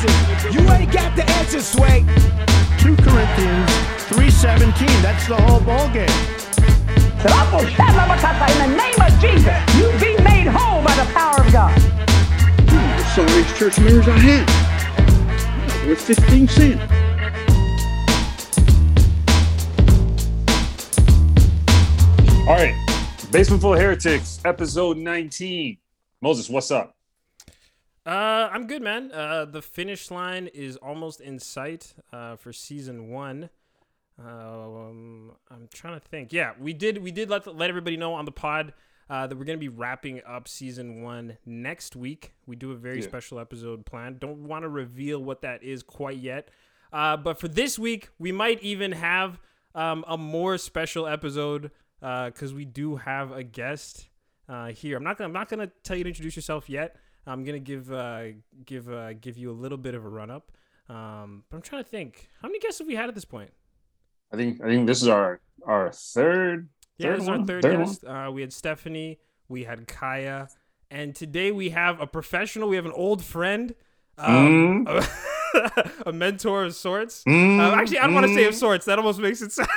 question. You ain't got the answer, Sway. 2 Corinthians 3.17. That's the whole ball game. In the name of Jesus, you be made whole by the power of God. I saw these church mirrors I had. They were 15 cents. All right, Basement Full of Heretics, episode 19. Moses, what's up? Uh, I'm good, man. Uh, the finish line is almost in sight uh, for season one. Um, I'm trying to think. Yeah, we did. We did let let everybody know on the pod uh, that we're gonna be wrapping up season one next week. We do a very Yeah. special episode planned. Don't want to reveal what that is quite yet. Uh, but for this week, we might even have um, a more special episode because we do have a guest uh, here. I'm not gonna I'm not gonna tell you to introduce yourself yet. I'm gonna give uh, give uh, give you a little bit of a run up. Um, but I'm trying to think. How many guests have we had at this point? I think I think this is our our third. Yeah, third this is our one? third, guest. Uh, we had Stephanie, we had Kaya, and today we have a professional. We have an old friend, um, a mentor of sorts. Mm, Uh, actually, I don't want to say of mm, sorts. That almost makes it sound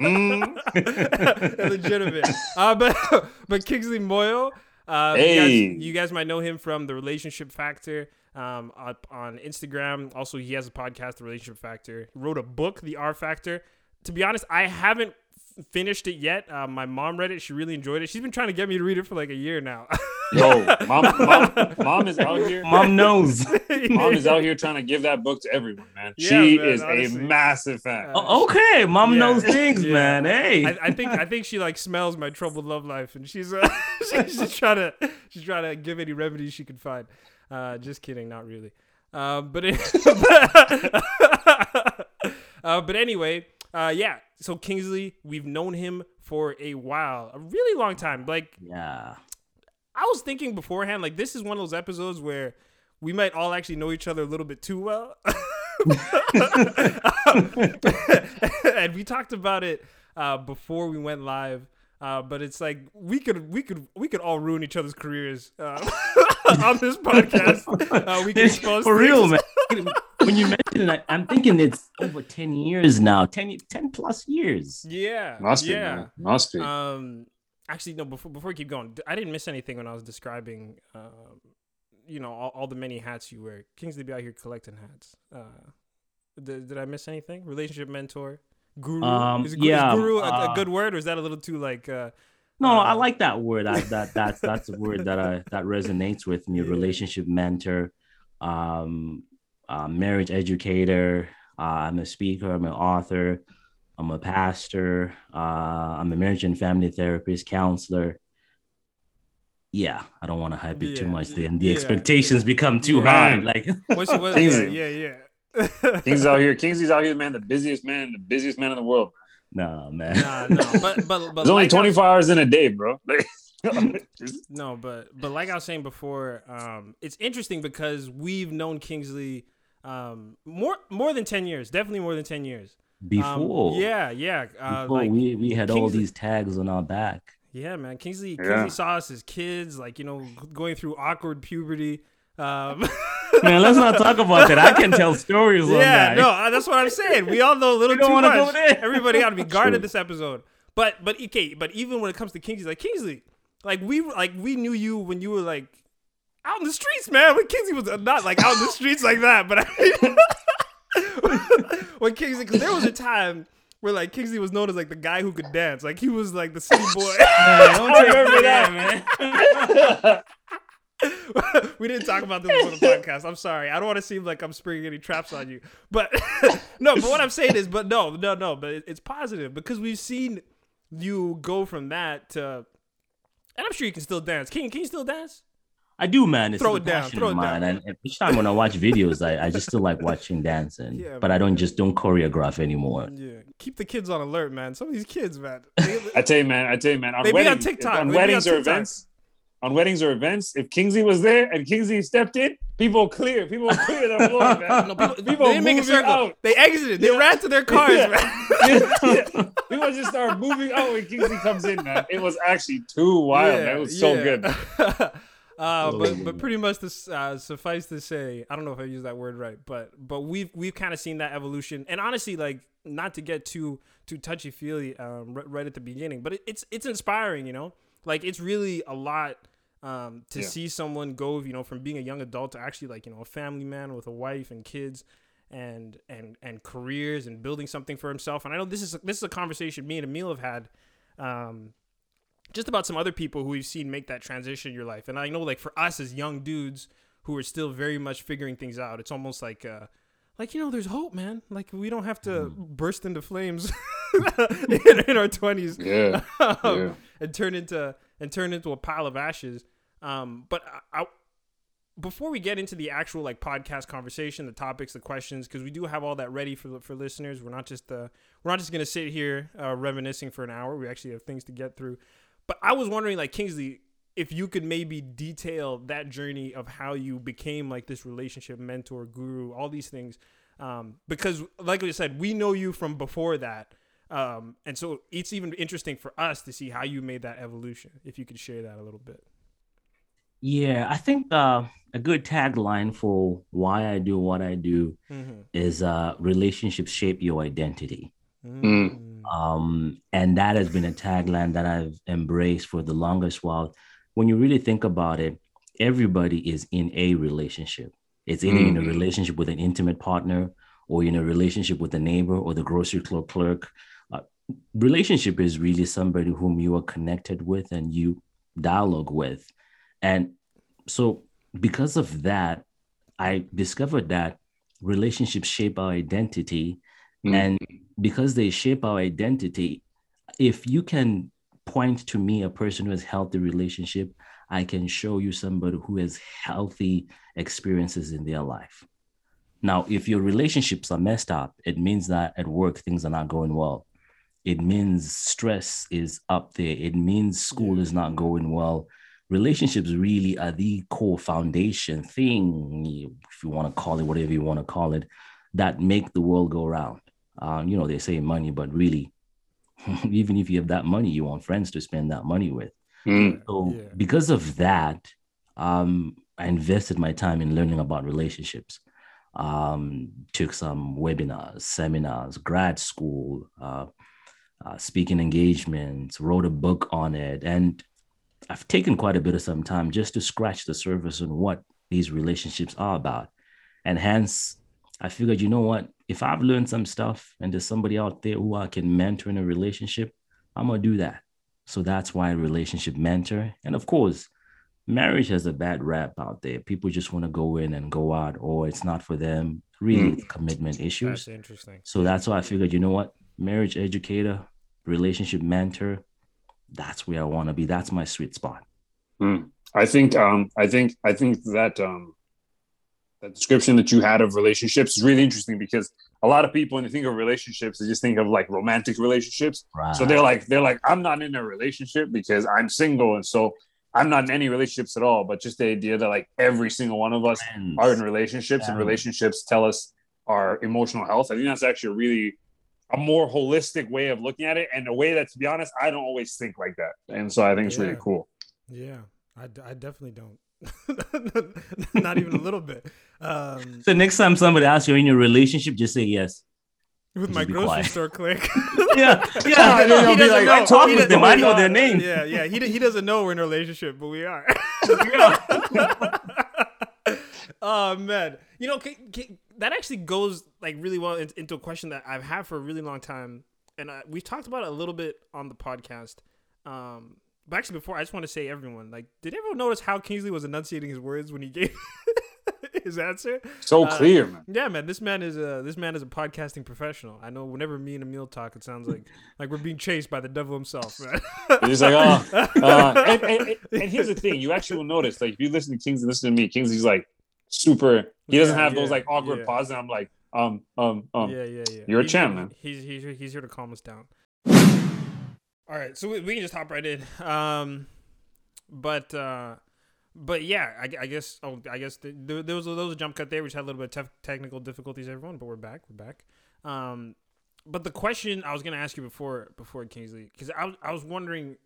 mm. legitimate. Uh, but but Kingsley Moyo, uh, you, Hey. guys, you guys might know him from the Relationship Factor um, up on Instagram. Also, he has a podcast, The Relationship Factor. He wrote a book, The R Factor. To be honest, I haven't finished it yet. Uh, my mom read it. She really enjoyed it. She's been trying to get me to read it for like a year now. Yo, mom, mom, mom is out here. Mom knows. Mom is out here trying to give that book to everyone, man. Yeah, she man, is honestly. a massive fan. Uh, okay, mom Yeah. knows things, Yeah. man. Hey. I, I think I think she like smells my troubled love life, and she's uh, she's just trying to she's trying to give any remedies she can find. Uh, just kidding, not really. Uh, but it, uh, but anyway, uh, yeah. So Kingsley, we've known him for a while, a really long time. Like yeah. I was thinking beforehand, like this is one of those episodes where we might all actually know each other a little bit too well. and we talked about it uh, before we went live. Uh, but it's like we could we could we could all ruin each other's careers uh, on this podcast. Uh, we can It's expose for real, things. man. when you mention it, I'm thinking it's over 10 years now. 10, 10 plus years. Yeah, Must be, yeah. man. Must be. Um, actually, no. Before before we keep going, I didn't miss anything when I was describing, um, you know, all, all the many hats you wear. Kingsley be out here collecting hats. Uh, did, did I miss anything? Relationship mentor, guru. Um, is, yeah, is guru a, a uh, good word, or is that a little too like? Uh, No, I Uh, like that word. I, that that's that's a word that I that resonates with me. Yeah. Relationship mentor, um, uh, marriage educator. Uh, I'm a speaker. I'm an author. I'm a pastor. Uh, I'm a marriage and family therapist, counselor. Yeah, I don't want to hype it too much. Then the yeah. expectations become too Yeah. high. Like what's what? yeah, Kingsley. yeah, yeah. Kingsley's out here. Kingsley's out here, man. The busiest man, the busiest man in the world. no, man. nah, no, but but but There's only like I- 24 hours in a day, bro. No, but but like I was saying before, um, it's interesting because we've known Kingsley um, more more than ten years, definitely more than ten years. Um, Before, yeah, yeah, uh, before like, we we had all these tags on our back. yeah, man. Kingsley Yeah. Kingsley saw us as kids, like you know, going through awkward puberty. Um, Man, let's not talk about that. I can tell stories on yeah, no, uh, that's what I'm saying. We all know a little too much. Everybody got to be guarded True. this episode. But but okay, but even when it comes to Kingsley, like Kingsley, like we like we knew you when you were like out in the streets, man. When Kingsley was not like out in the streets like that, but I mean, when Kingsley, because there was a time where like Kingsley was known as like the guy who could dance, like he was like the city boy. Man, don't take that, man. we didn't talk about this on the podcast. I'm sorry. I don't want to seem like I'm springing any traps on you. But no, but what I'm saying is, but no, no, no, but it's positive because we've seen you go from that to, and I'm sure you can still dance. Can, can you still dance? I do, man. It's Throw a it down, throw it mine. down. And and each time when I watch videos, I, I just still like watching dancing. Yeah, but I don't just don't choreograph anymore. Yeah. Keep the kids on alert, man. Some of these kids, man. they- I tell you, man. I tell you, man. On They be on weddings, TikTok. on weddings on or events, on weddings or events, if Kingsley was there and Kingsley stepped in, people clear. People clear the floor, man. no, people, people they didn't make a moving circle. out. They exited. They Yeah. ran to their cars, Yeah. man. Yeah. People just start moving out when Kingsley comes in, man. It was actually too wild, man. It was so good. good. Uh, but but pretty much this uh, suffice to say, I don't know if I use that word right, but but we've we've kind of seen that evolution, and honestly, like not to get too too touchy feely um, right, right at the beginning, but it, it's it's inspiring, you know, like it's really a lot um, to Yeah. see someone go, you know, from being a young adult to actually like you know a family man with a wife and kids. And, and and careers and building something for himself and I know this is this is a conversation me and Emil have had um, just about some other people who we've seen make that transition in your life. And I know, like for us as young dudes who are still very much figuring things out, it's almost like, uh, like you know, there's hope, man. Like we don't have to burst into flames in, in our twenties, Yeah. um, Yeah. and turn into and turn into a pile of ashes. Um, but I, I, before we get into the actual like podcast conversation, the topics, the questions, because we do have all that ready for for listeners. We're not just uh, we're not just gonna sit here uh, reminiscing for an hour. We actually have things to get through. But I was wondering, like Kingsley, if you could maybe detail that journey of how you became like this relationship mentor, guru, all these things, um, because like I said, we know you from before that. Um, and so it's even interesting for us to see how you made that evolution. If you could share that a little bit. Yeah, I think uh, a good tagline for why I do what I do Mm-hmm. is uh, relationships shape your identity. Mm. Um, and that has been a tagline that I've embraced for the longest while. When you really think about it, everybody is in a relationship. It's either in a Mhm. relationship with an intimate partner or in a relationship with a neighbor or the grocery clerk clerk. Uh, relationship is really somebody whom you are connected with and you dialogue with. And so because of that, I discovered that relationships shape our identity. Mm. And because they shape our identity, if you can point to me a person who has healthy relationship, I can show you somebody who has healthy experiences in their life. Now, if your relationships are messed up, it means that at work things are not going well. It means stress is up there. It means school is not going well. Relationships really are the core foundation thing, if you want to call it whatever you want to call it, that make the world go round. Um, you know, they say money, but really, even if you have that money, you want friends to spend that money with. Mm. So Yeah. because of that, um, I invested my time in learning about relationships. Um, took some webinars, seminars, grad school, uh, uh, speaking engagements, wrote a book on it, and I've taken quite a bit of some time just to scratch the surface on what these relationships are about. And hence, I figured, you know what? If I've learned some stuff and there's somebody out there who I can mentor in a relationship, I'm gonna do that. So that's why relationship mentor. And of course, marriage has a bad rap out there. People just want to go in and go out, or it's not for them. Really, Mm. commitment issues. That's interesting. So that's why I figured, you know what? Marriage educator, relationship mentor, that's where I want to be. That's my sweet spot. Mm. I think um I think I think that um that description that you had of relationships is really interesting because a lot of people when they think of relationships they just think of like romantic relationships Right. so they're like they're like i'm not in a relationship because i'm single and so i'm not in any relationships at all but just the idea that like every single one of us Friends. are in relationships and relationships tell us our emotional health i think that's actually a really a more holistic way of looking at it and a way that to be honest i don't always think like that and so i think it's really cool Yeah, I, d- I definitely don't. Not even a little bit. Um, So next time somebody asks you in your relationship, just say yes. with Just my grocery quiet. store click. Yeah, Yeah, yeah. and then I'll be doesn't like, know. I talk He with doesn't- them. I know their name. yeah, yeah. He, he doesn't know we're in a relationship, but we are. oh man, you know ca- ca- that actually goes like really well in- into a question that I've had for a really long time, and uh, we've talked about it a little bit on the podcast. Um, but actually, before I just want to say, everyone, like, did everyone notice how Kingsley was enunciating his words when he gave his answer? so Uh, clear man Yeah, man, this man is a this man is a podcasting professional. I know. Whenever me and Emil talk, it sounds like like we're being chased by the devil himself, man. He's like, oh. Uh, and, and, and- and here's the thing: you actually will notice, like, if you listen to Kings and listen to me, Kingsley's like super. He doesn't Yeah, have those like awkward yeah. pauses. And I'm like, um, um, um. yeah, yeah, yeah. you're a champ, man. He's he's he's here to calm us down. All right, so we, we can just hop right in. Um, but uh, but yeah, I, I guess oh I guess th- there, there was a, there was a jump cut there. We just had a little bit of tef- technical difficulties, everyone, but we're back. We're back. Um, but the question I was gonna ask you before before Kingsley, because I was I was wondering,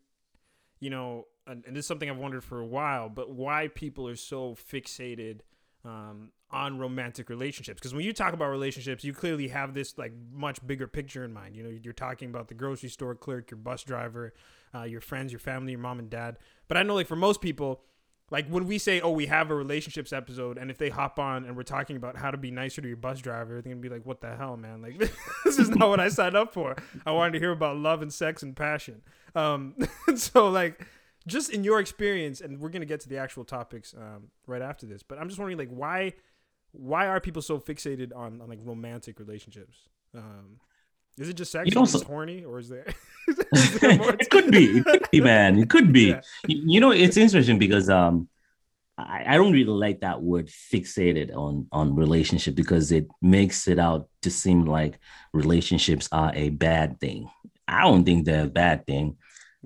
you know, and and this is something I've wondered for a while, but why people are so fixated um, on romantic relationships. Because when you talk about relationships, you clearly have this like much bigger picture in mind. You know, you're talking about the grocery store clerk, your bus driver, uh, your friends, your family, your mom and dad. But I know, like for most people, like when we say, "Oh, we have a relationships episode," and if they hop on and we're talking about how to be nicer to your bus driver, they're gonna be like, "What the hell, man? Like this is not what I signed up for. I wanted to hear about love and sex and passion." Um, so like just in your experience, and we're gonna get to the actual topics um, right after this. But I'm just wondering, like, why why are people so fixated on, on like romantic relationships? Um, is it just sex? You know, so- horny, or is there? is there it could be, it could be, man. It could be. Yeah. You, you know, it's interesting because um, I, I don't really like that word fixated on on relationship because it makes it out to seem like relationships are a bad thing. I don't think they're a bad thing.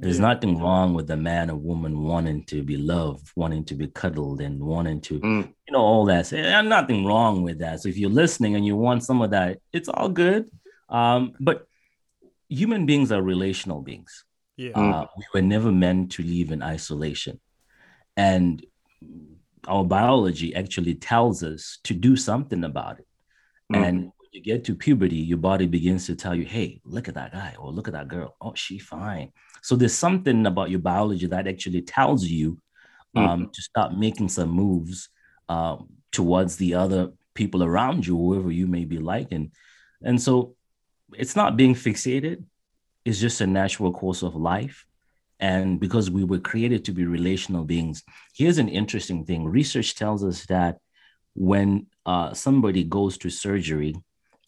There's nothing wrong with a man or woman wanting to be loved, wanting to be cuddled, and wanting to, Mm. you know, all that. So, there's nothing wrong with that. So if you're listening and you want some of that, it's all good. Um, but human beings are relational beings. Yeah. Uh, we were never meant to live in isolation. And our biology actually tells us to do something about it. Mm. And you get to puberty, your body begins to tell you, hey, look at that guy or look at that girl. Oh, she fine. So there's something about your biology that actually tells you um, to start making some moves um, towards the other people around you, whoever you may be liking. And so it's not being fixated, it's just a natural course of life. And because we were created to be relational beings, here's an interesting thing. Research tells us that when uh, somebody goes to surgery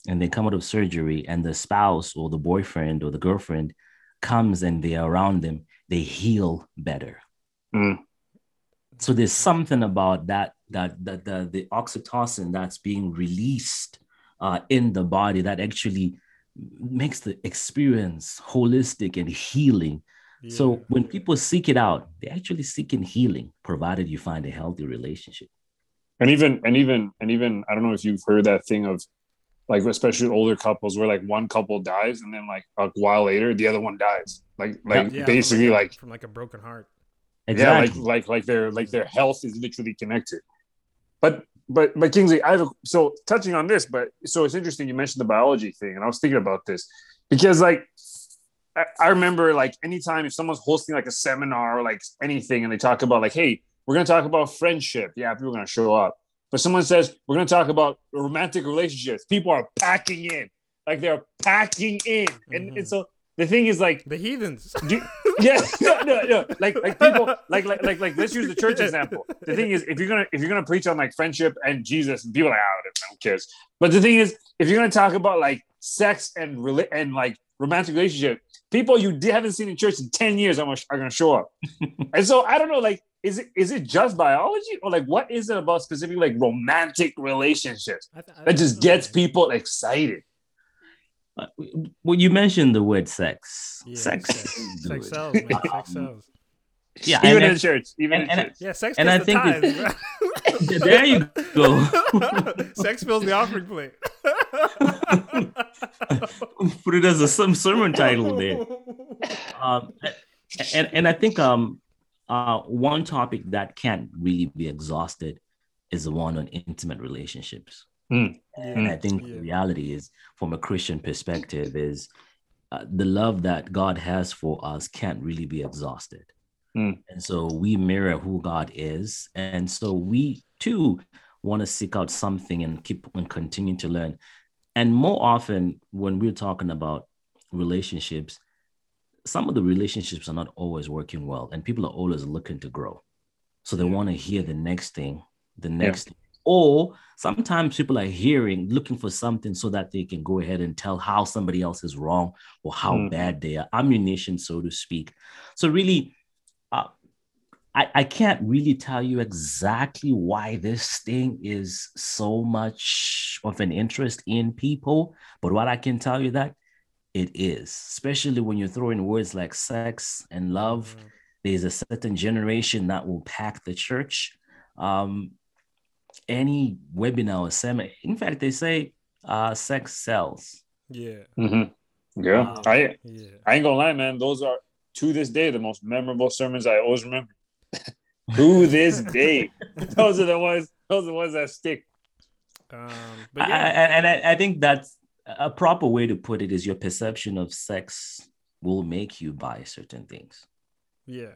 and they come out of surgery and the spouse or the boyfriend or the girlfriend comes and they're around them, they heal better. Mm. So there's something about that that that the, the oxytocin that's being released uh, in the body that actually makes the experience holistic and healing. Yeah. So when people seek it out, they're actually seeking healing, provided you find a healthy relationship. and even and even and even I don't know if you've heard that thing of like especially older couples where like one couple dies and then like a while later the other one dies. Like like Yeah, basically a- like from like a broken heart. yeah like like like their like their health is literally connected. But but but kingsley i have a, so touching on this but so it's interesting you mentioned the biology thing and i was thinking about this. Because like I, I remember like anytime if someone's hosting like a seminar or like anything and they talk about like hey we're going to talk about friendship. Yeah people are going to show up but someone says we're going to talk about romantic relationships people are packing in like they're packing in and, Mhm. and so the thing is like The heathens. do, yeah, no, no, no. Like, like people, like, like, like, like. Let's use the church example. The thing is, if you're gonna, if you're gonna preach on like friendship and Jesus, and people are like, ah, whatever, who cares? But the thing is, if you're gonna talk about like sex and rela- and like romantic relationship, people you haven't seen in church in ten years are gonna, are gonna show up. and so I don't know, like, is it is it just biology or like what is it about specifically like romantic relationships I th- I that just don't know. gets people excited? Uh, Well, you mentioned the word sex. Yeah, sex. sex, sex sells, man. Sex Um, sells. Yeah, even and- in church, even and- in and- church. Yeah, sex And I the think tithes. There you go. sex fills the offering plate. Put it as a some sermon title there. Um, and and I think um uh one topic that can't really be exhausted is the one on intimate relationships. And I think Yeah. the reality is, from a Christian perspective, is uh, the love that God has for us can't really be exhausted. Mm. And so we mirror who God is. And so we too want to seek out something and keep and continue to learn. And more often, when we're talking about relationships, some of the relationships are not always working well, and people are always looking to grow. So they Yeah. want to hear the next thing, the next thing. Or sometimes people are hearing, looking for something so that they can go ahead and tell how somebody else is wrong or how Mm. bad they are, ammunition, so to speak. So, really, uh, I, I can't really tell you exactly why this thing is so much of an interest in people, but what I can tell you that it is, especially when you throw in words like sex and love. There's a certain generation that will pack the church. Um, any webinar or seminar, in fact, they say uh, sex sells. Yeah. Mm-hmm. Yeah, Wow. I Yeah. I ain't gonna lie, man. Those are to this day the most memorable sermons I always remember. to this day, those are the ones. Those are the ones that stick. Um, I, but I- yeah, and I, I think that's a proper way to put it is your perception of sex will make you buy certain things. yeah,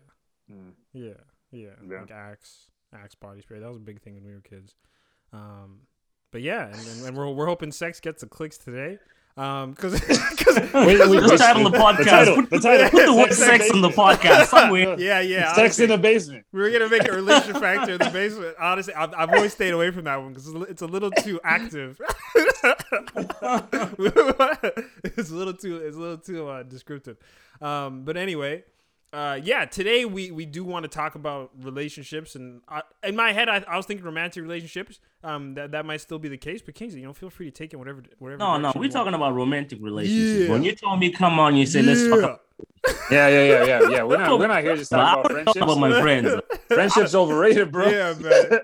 Mm. yeah, yeah, Yeah. Like Axe, Axe body spray. That was a big thing when we were kids. Um, but yeah, and, and, and we're we're hoping sex gets the clicks today. Um, because because Wait, wait, Just wait, title the podcast. title, put, the title. put the word Sex sex in on the podcast somewhere. yeah, yeah. Sex honestly. in the basement. We We're gonna make a relation factor in the basement. Honestly, I've, I've always stayed away from that one because it's a little too active. it's a little too it's a little too uh, descriptive. Um, but anyway, uh, yeah, today we we do want to talk about relationships, and I, in my head, I, I was thinking romantic relationships. Um, that that might still be the case, but Kingsley, you know, feel free to take it whatever whatever. No, no, we're talking about romantic relationships. Yeah. When you told me come on, you say let's talk about, Yeah, yeah, yeah, yeah, yeah. We're not, we're not here just I talking about wanna talk about my friends. Friendships overrated, bro. Yeah, man.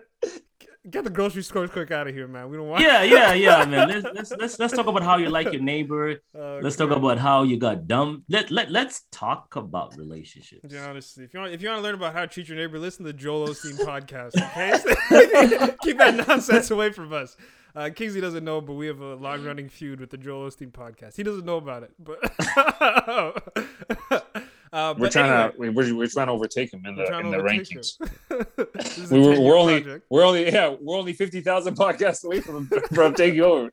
Get the grocery store quick out of here, man. We don't want. yeah, yeah, yeah, man. Let's let's let's let's talk about how you like your neighbor. Uh, Let's talk about how you got dumb. Let let let's talk about relationships. Yeah, honestly, if you want, if you want to learn about how to treat your neighbor, listen to the Joel Osteen podcast. Okay, keep that nonsense away from us. Uh, Kingsley doesn't know, but we have a long-running feud with the Joel Osteen podcast. He doesn't know about it, but uh, We're trying anyway, to we- we're, we're trying to overtake him in we're the in the rankings. him. This is a We were, 10-year we're only project. we're only yeah we're only fifty thousand podcasts away from from taking over.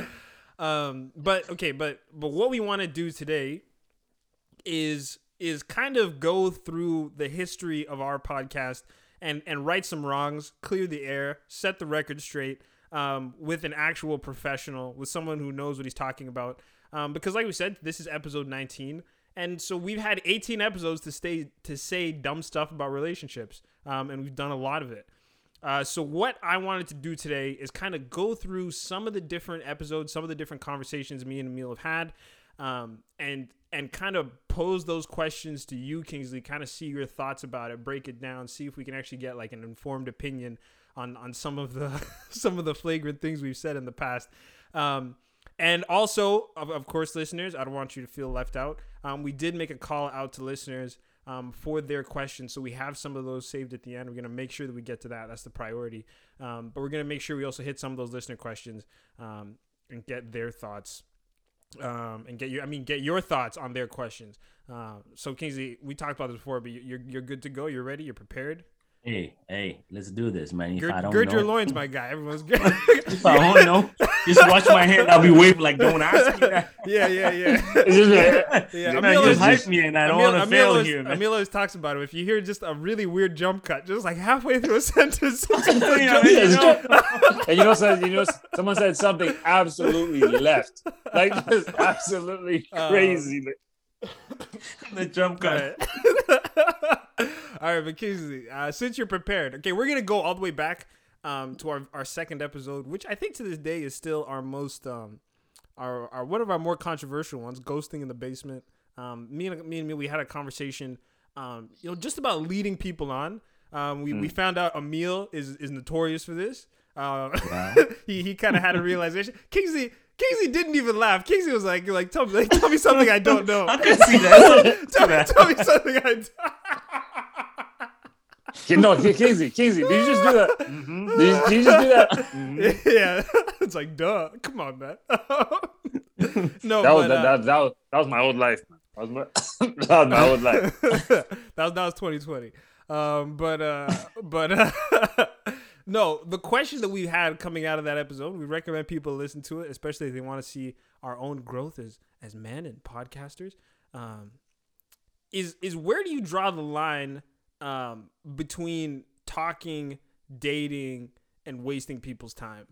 um but okay but but what we want to do today is is kind of go through the history of our podcast and and right some wrongs clear the air set the record straight um, with an actual professional with someone who knows what he's talking about um, because like we said this is episode 19 and so we've had 18 episodes to stay to say dumb stuff about relationships um, and we've done a lot of it uh, so what I wanted to do today is kind of go through some of the different episodes, some of the different conversations me and Emil have had, um, and and kind of pose those questions to you, Kingsley. Kind of see your thoughts about it, break it down, see if we can actually get like an informed opinion on on some of the some of the flagrant things we've said in the past. Um, and also, of, of course, listeners, I don't want you to feel left out. Um, we did make a call out to listeners um, for their questions. So we have some of those saved at the end. We're going to make sure that we get to that. That's the priority. Um, but we're going to make sure we also hit some of those listener questions um, and get their thoughts. Um, and get your, I mean, get your thoughts on their questions. Uh, so Kingsley, we talked about this before, but you- you're you're good to go. You're ready. You're prepared. Hey, hey, let's do this, man. If I Gird, don't gird know, your loins, my guy. Everyone's good. if I don't know, just watch my hand. I'll be waving like, don't ask me that. yeah, yeah, yeah. It's just like, Yeah, man, Emil you hype me, and I don't want to fail is- here, man. Emil always talks about it. If you hear just a really weird jump cut, just like halfway through a sentence, Yeah, jump- you know? and you know, so- you know, someone said something absolutely left, like just absolutely Uh, crazy. the jump cut. All right, but Kingsley, uh, since you're prepared, okay, we're gonna go all the way back um, to our, our second episode, which I think to this day is still our most um, our, our one of our more controversial ones, ghosting in the basement. Um, me and me and me, we had a conversation, um, you know, just about leading people on. Um, we, we found out Emil is is notorious for this. Uh, he he kind of had a realization. Kingsley Kingsley didn't even laugh. Kingsley was like, like tell me, like, tell me something I don't know. I could see that. tell, me, tell me something I don't. No, Kingsley, Kingsley, did you just do that? Did, you, did you just do that? Mhm. yeah, it's like duh. Come on, man. no, That was but, that, uh, that, that was that was my old life. That was my, that was my old life. that was that was 2020. Um, but uh, but uh, no, the question that we had coming out of that episode, we recommend people listen to it, especially if they want to see our own growth as as men and podcasters. Um, is is where do you draw the line um, between talking, dating, and wasting people's time?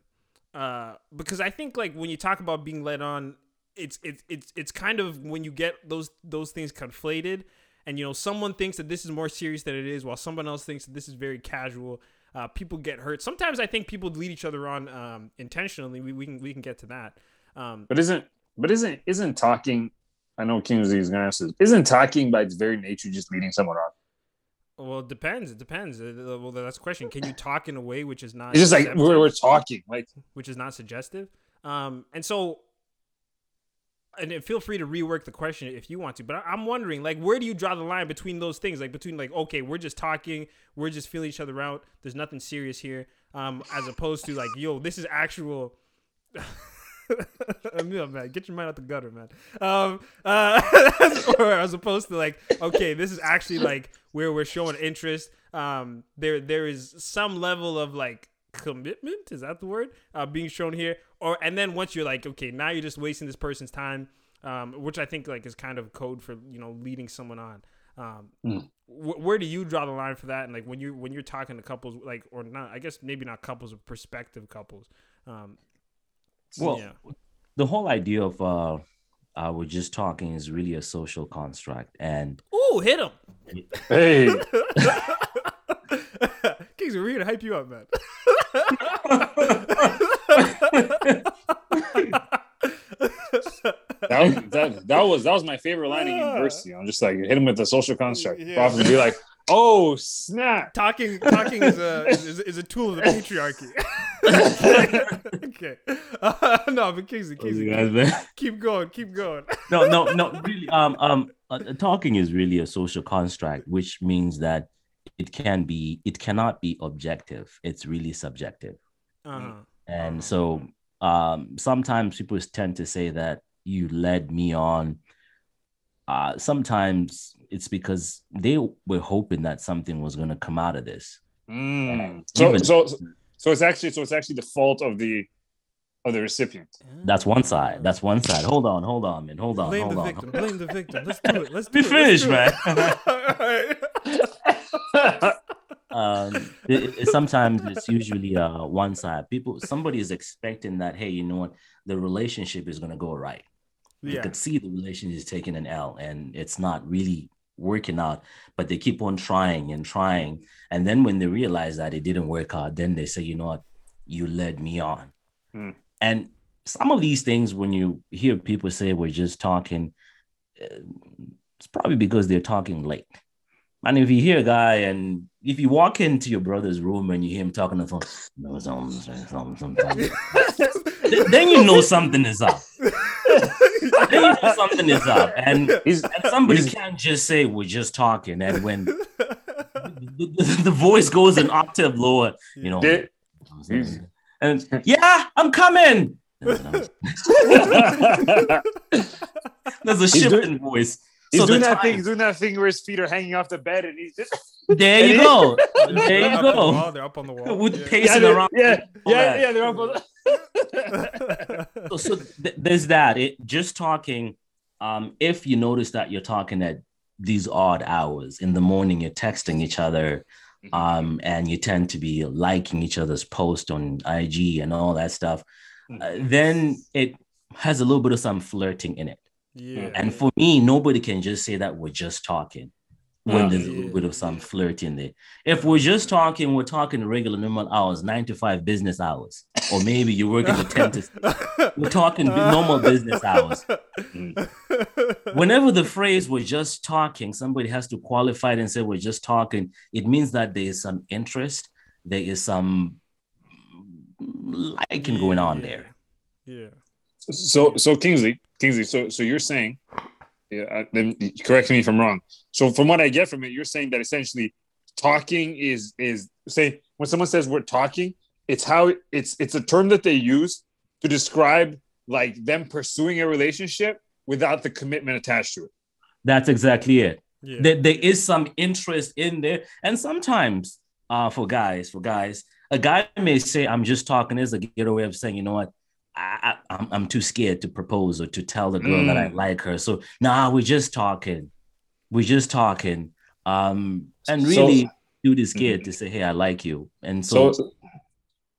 Uh, because I think like when you talk about being led on, it's it's it's it's kind of when you get those those things conflated, and you know someone thinks that this is more serious than it is, while someone else thinks that this is very casual. Uh, people get hurt. Sometimes I think people lead each other on um, intentionally. We, we can we can get to that. Um, But isn't but isn't isn't talking? I know Kingsley is gonna answer. this. Isn't talking by its very nature just leading someone on? Well, it depends. It depends. Uh, Well, that's the question. Can you talk in a way which is not It's just like we're, we're talking. Like which is not suggestive. Um, and so and feel free to rework the question if you want to. But I'm wondering, like, where do you draw the line between those things? Like between like, okay, we're just talking, we're just feeling each other out. There's nothing serious here. Um, as opposed to like, yo, this is actual. Emil, man, get your mind out the gutter, man. Um, uh, or as opposed to like, okay, this is actually like where we're showing interest. Um, there, there is some level of like commitment. Is that the word? Uh, being shown here, or and then once you're like, okay, now you're just wasting this person's time, um, which I think like is kind of code for you know leading someone on. Um, wh- where do you draw the line for that? And like when you when you're talking to couples, like or not, I guess maybe not couples, but prospective couples. Um, Well, yeah. the whole idea of uh, uh, we're just talking is really a social construct, and Ooh, hit him. Hey, Kings, we're here to hype you up, man. that was that, that was that was my favorite line in university. I'm just like hit him with the social construct. Yeah. Prof would be like, "Oh snap!" talking talking is a is, is a tool of the patriarchy. okay. Uh, no, but Kingsley, Kingsley, Guys, man. keep going, keep going. no, no, no. Really, um, um, uh, talking is really a social construct, which means that it can be, it cannot be objective. It's really subjective, Uh-huh. and so um, sometimes people tend to say that you led me on. Uh, sometimes it's because they were hoping that something was going to come out of this. Mm. So, Even- so, so it's actually so it's actually the fault of the of the recipient. That's one side. That's one side. Hold on, hold on, man. Hold on, blame hold the on. victim. Blame the victim. Let's do it. Let's do Let me it. let's do man. it. Um it, it- sometimes it's usually uh one side people somebody is expecting that hey you know what the relationship is going to go right you yeah. could see the relationship is taking an l and it's not really working out but they keep on trying and trying. And then when they realize that it didn't work out then they say you know what? You led me on. Hmm. and some of these things when you hear people say we're just talking uh, it's probably because they're talking late. And if you hear a guy and if you walk into your brother's room and you hear him talking on the phone, no, something, something, something, then you know something is up. know something is up. And, and somebody He's- can't just say we're just talking. And when the, the- the voice goes an octave lower, you know, and yeah, I'm coming. There's a shifting in voice. He's So doing the that thing. time- He's doing that thing where his feet are hanging off the bed, and he's just There you go. There you up on the go. wall, They're up on the wall. With Yeah. pacing yeah, around. yeah, yeah, that. yeah. They're up. on- The- So, so th- there's that. It just talking. Um, if you notice that you're talking at these odd hours in the morning, you're texting each other, um, and you tend to be liking each other's post on IG and all that stuff. uh, then it has a little bit of some flirting in it. Yeah. And for me, nobody can just say that we're just talking when Yeah. there's a little bit of some flirt in there. If we're just talking, we're talking regular normal hours, nine to five business hours, or maybe you're working the 10 to we're talking normal business hours. Whenever the phrase we're just talking, somebody has to qualify it and say we're just talking, it means that there is some interest, there is some liking going on there. Yeah. So, so Kingsley, Kingsley. So, so you're saying, yeah. uh, Then correct me if I'm wrong. So, from what I get from it, you're saying that essentially, talking is is say when someone says we're talking, it's how it's it's a term that they use to describe like them pursuing a relationship without the commitment attached to it. That's exactly it. Yeah. there, there is some interest in there. And sometimes uh for guys, for guys, a guy may say, I'm just talking as a getaway of saying, you know what, I, I, I'm, I'm too scared to propose or to tell the girl that I Mm. like her. So nah, we're just talking. We're just talking. Um, and So- really dude is scared to say, Hey, I like you. And So, so,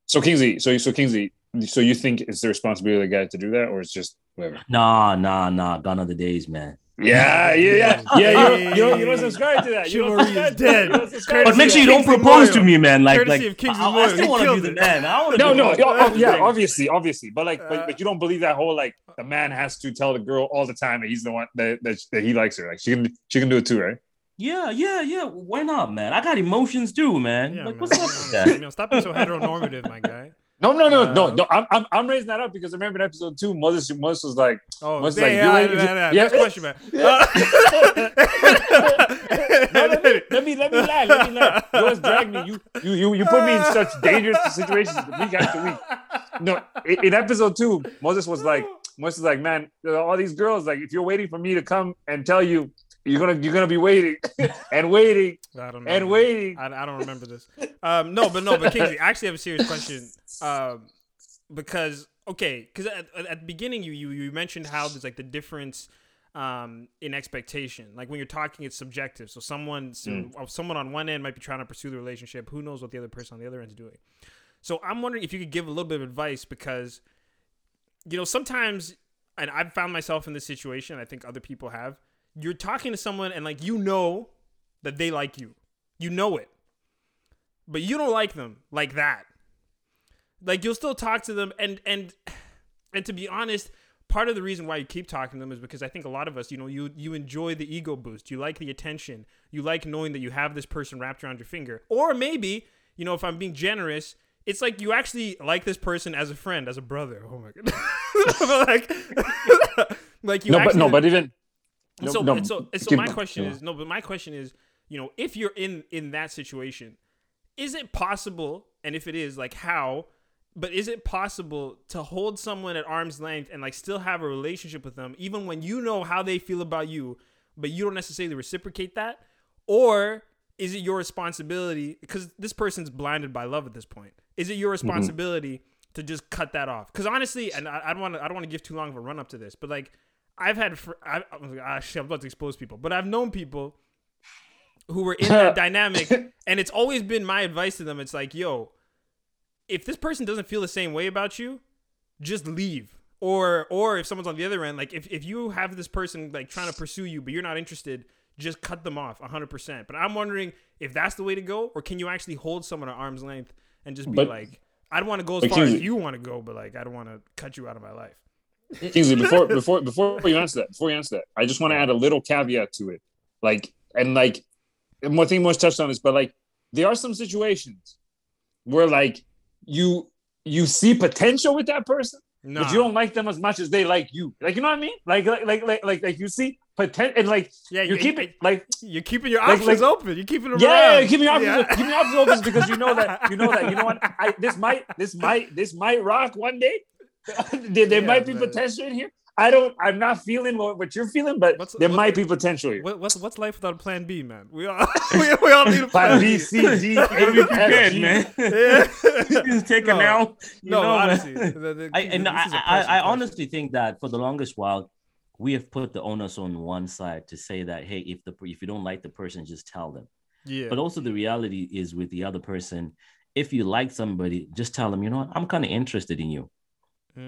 so Kingsley, so so Kingsley, so you think it's the responsibility of the guy to do that, or it's just whatever? nah, nah, nah, gone are the days, man. Yeah, yeah, yeah, yeah. You don't, you don't, you don't subscribe to that. You don't is dead. You don't But make sure you don't Kingsley propose to me, man. Like, Courtesy like I, I still want to killed be the man. I want to No, be no, the yeah, yeah, Thing. obviously, obviously, but like, Uh, but, but you don't believe that whole like the man has to tell the girl all the time that he's the one that that, that he likes her. Like she can she can do it too, right? Yeah, yeah, yeah. Why not, man? I got emotions too, man. Yeah, like, man. what's up with You that? know, stop being so heteronormative, my guy. No, no, no, no, Uh, no. I'm, I'm, I'm raising that up because I remember in episode two, Moses, Moses was like, Oh, Must yeah, like, yeah, yeah, yeah, yeah. Next question, man. no, let me, let me, let me lie, let me lie. You always drag me. You, you, you, you put me in such dangerous situations week after week. No, in, in episode two, Moses was like, Moses was like, man, all these girls, like, if you're waiting for me to come and tell you, you're gonna, you're gonna be waiting and waiting I don't know. and man. waiting. I, I don't remember this. Um, no, but no, but Kingsley, I actually have a serious question. Um, because okay, because at, at the beginning you, you you mentioned how there's like the difference um in expectation. Like when you're talking, it's subjective. So someone so Mm. someone on one end might be trying to pursue the relationship. Who knows what the other person on the other end is doing? So I'm wondering if you could give a little bit of advice because you know sometimes, and I've found myself in this situation. I think other people have. You're talking to someone and like you know that they like you. You know it. But you don't like them like that. Like you'll still talk to them and and and to be honest, part of the reason why you keep talking to them is because I think a lot of us, you know, you you enjoy the ego boost. You like the attention. You like knowing that you have this person wrapped around your finger. Or maybe, you know, if I'm being generous, it's like you actually like this person as a friend, as a brother. Oh my god. like like you no, but no, but even no, so, no, so, so my question is no, but my question is, you know, if you're in in that situation, is it possible? And if it is, like how? But is it possible to hold someone at arm's length and like still have a relationship with them, even when you know how they feel about you, but you don't necessarily reciprocate that? Or is it your responsibility? Because this person's blinded by love at this point. Is it your mm-hmm. responsibility to just cut that off? Because honestly, and I, I don't want to, I don't want to give too long of a run up to this, but like I've had, fr- I, I'm, actually, ah, I'm about to expose people, but I've known people who were in that dynamic, and it's always been my advice to them. It's like, yo, if this person doesn't feel the same way about you, just leave. Or, or if someone's on the other end, like if, if you have this person like trying to pursue you, but you're not interested, just cut them off 100%. But I'm wondering if that's the way to go, or can you actually hold someone at arm's length and just be But- like, I don't want to go as far as you want to go, but like I don't want to cut you out of my life. Kingsley, before before before you answer that, before you answer that, I just want to add a little caveat to it. Like, and like, and one thing Moses touched on this, but like, there are some situations where like you you see potential with that person, No, but you don't like them as much as they like you. Like, you know what I mean? Like, like, like, like, like, like you see potential, and like Yeah, you you- keep it like You're keeping your Like- options like- open. You're keeping them yeah, around. keep me options, Yeah. keep me options open because you know that you know that you know what I this might this might this might rock one day. there there Yeah, might be man. potential in here. I don't. I'm not feeling what, what you're feeling, but What's- there what- might be potential here. What, what's what's life without plan B, man? We all we, we all need a plan, Plan B, C, D, A, Gotta be F, prepared, G. man. Yeah. Just take No. it now. no, know, honestly, the- the- I, and this I, is a I, personal I honestly think that for the longest while, we have put the onus on one side to say that hey, if the if you don't like the person, just tell them. yeah, But also the reality is with the other person, if you like somebody, just tell them, you know what, I'm kind of interested in you.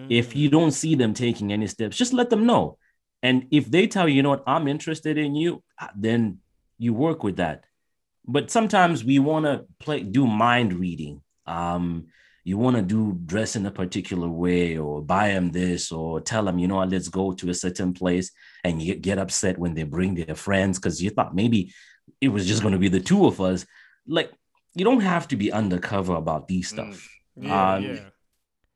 If Mm. you don't see them taking any steps, just let them know. And if they tell you, you know what, I'm interested in you, uh, then you work with that. But sometimes we want to play do mind reading. Um, you want to do dress in a particular way or buy them this or tell them, you know what, let's go to a certain place and you get upset when they bring their friends because you thought maybe it was just going to be the two of us. Like, you don't have to be undercover about these stuff. yeah, um, yeah,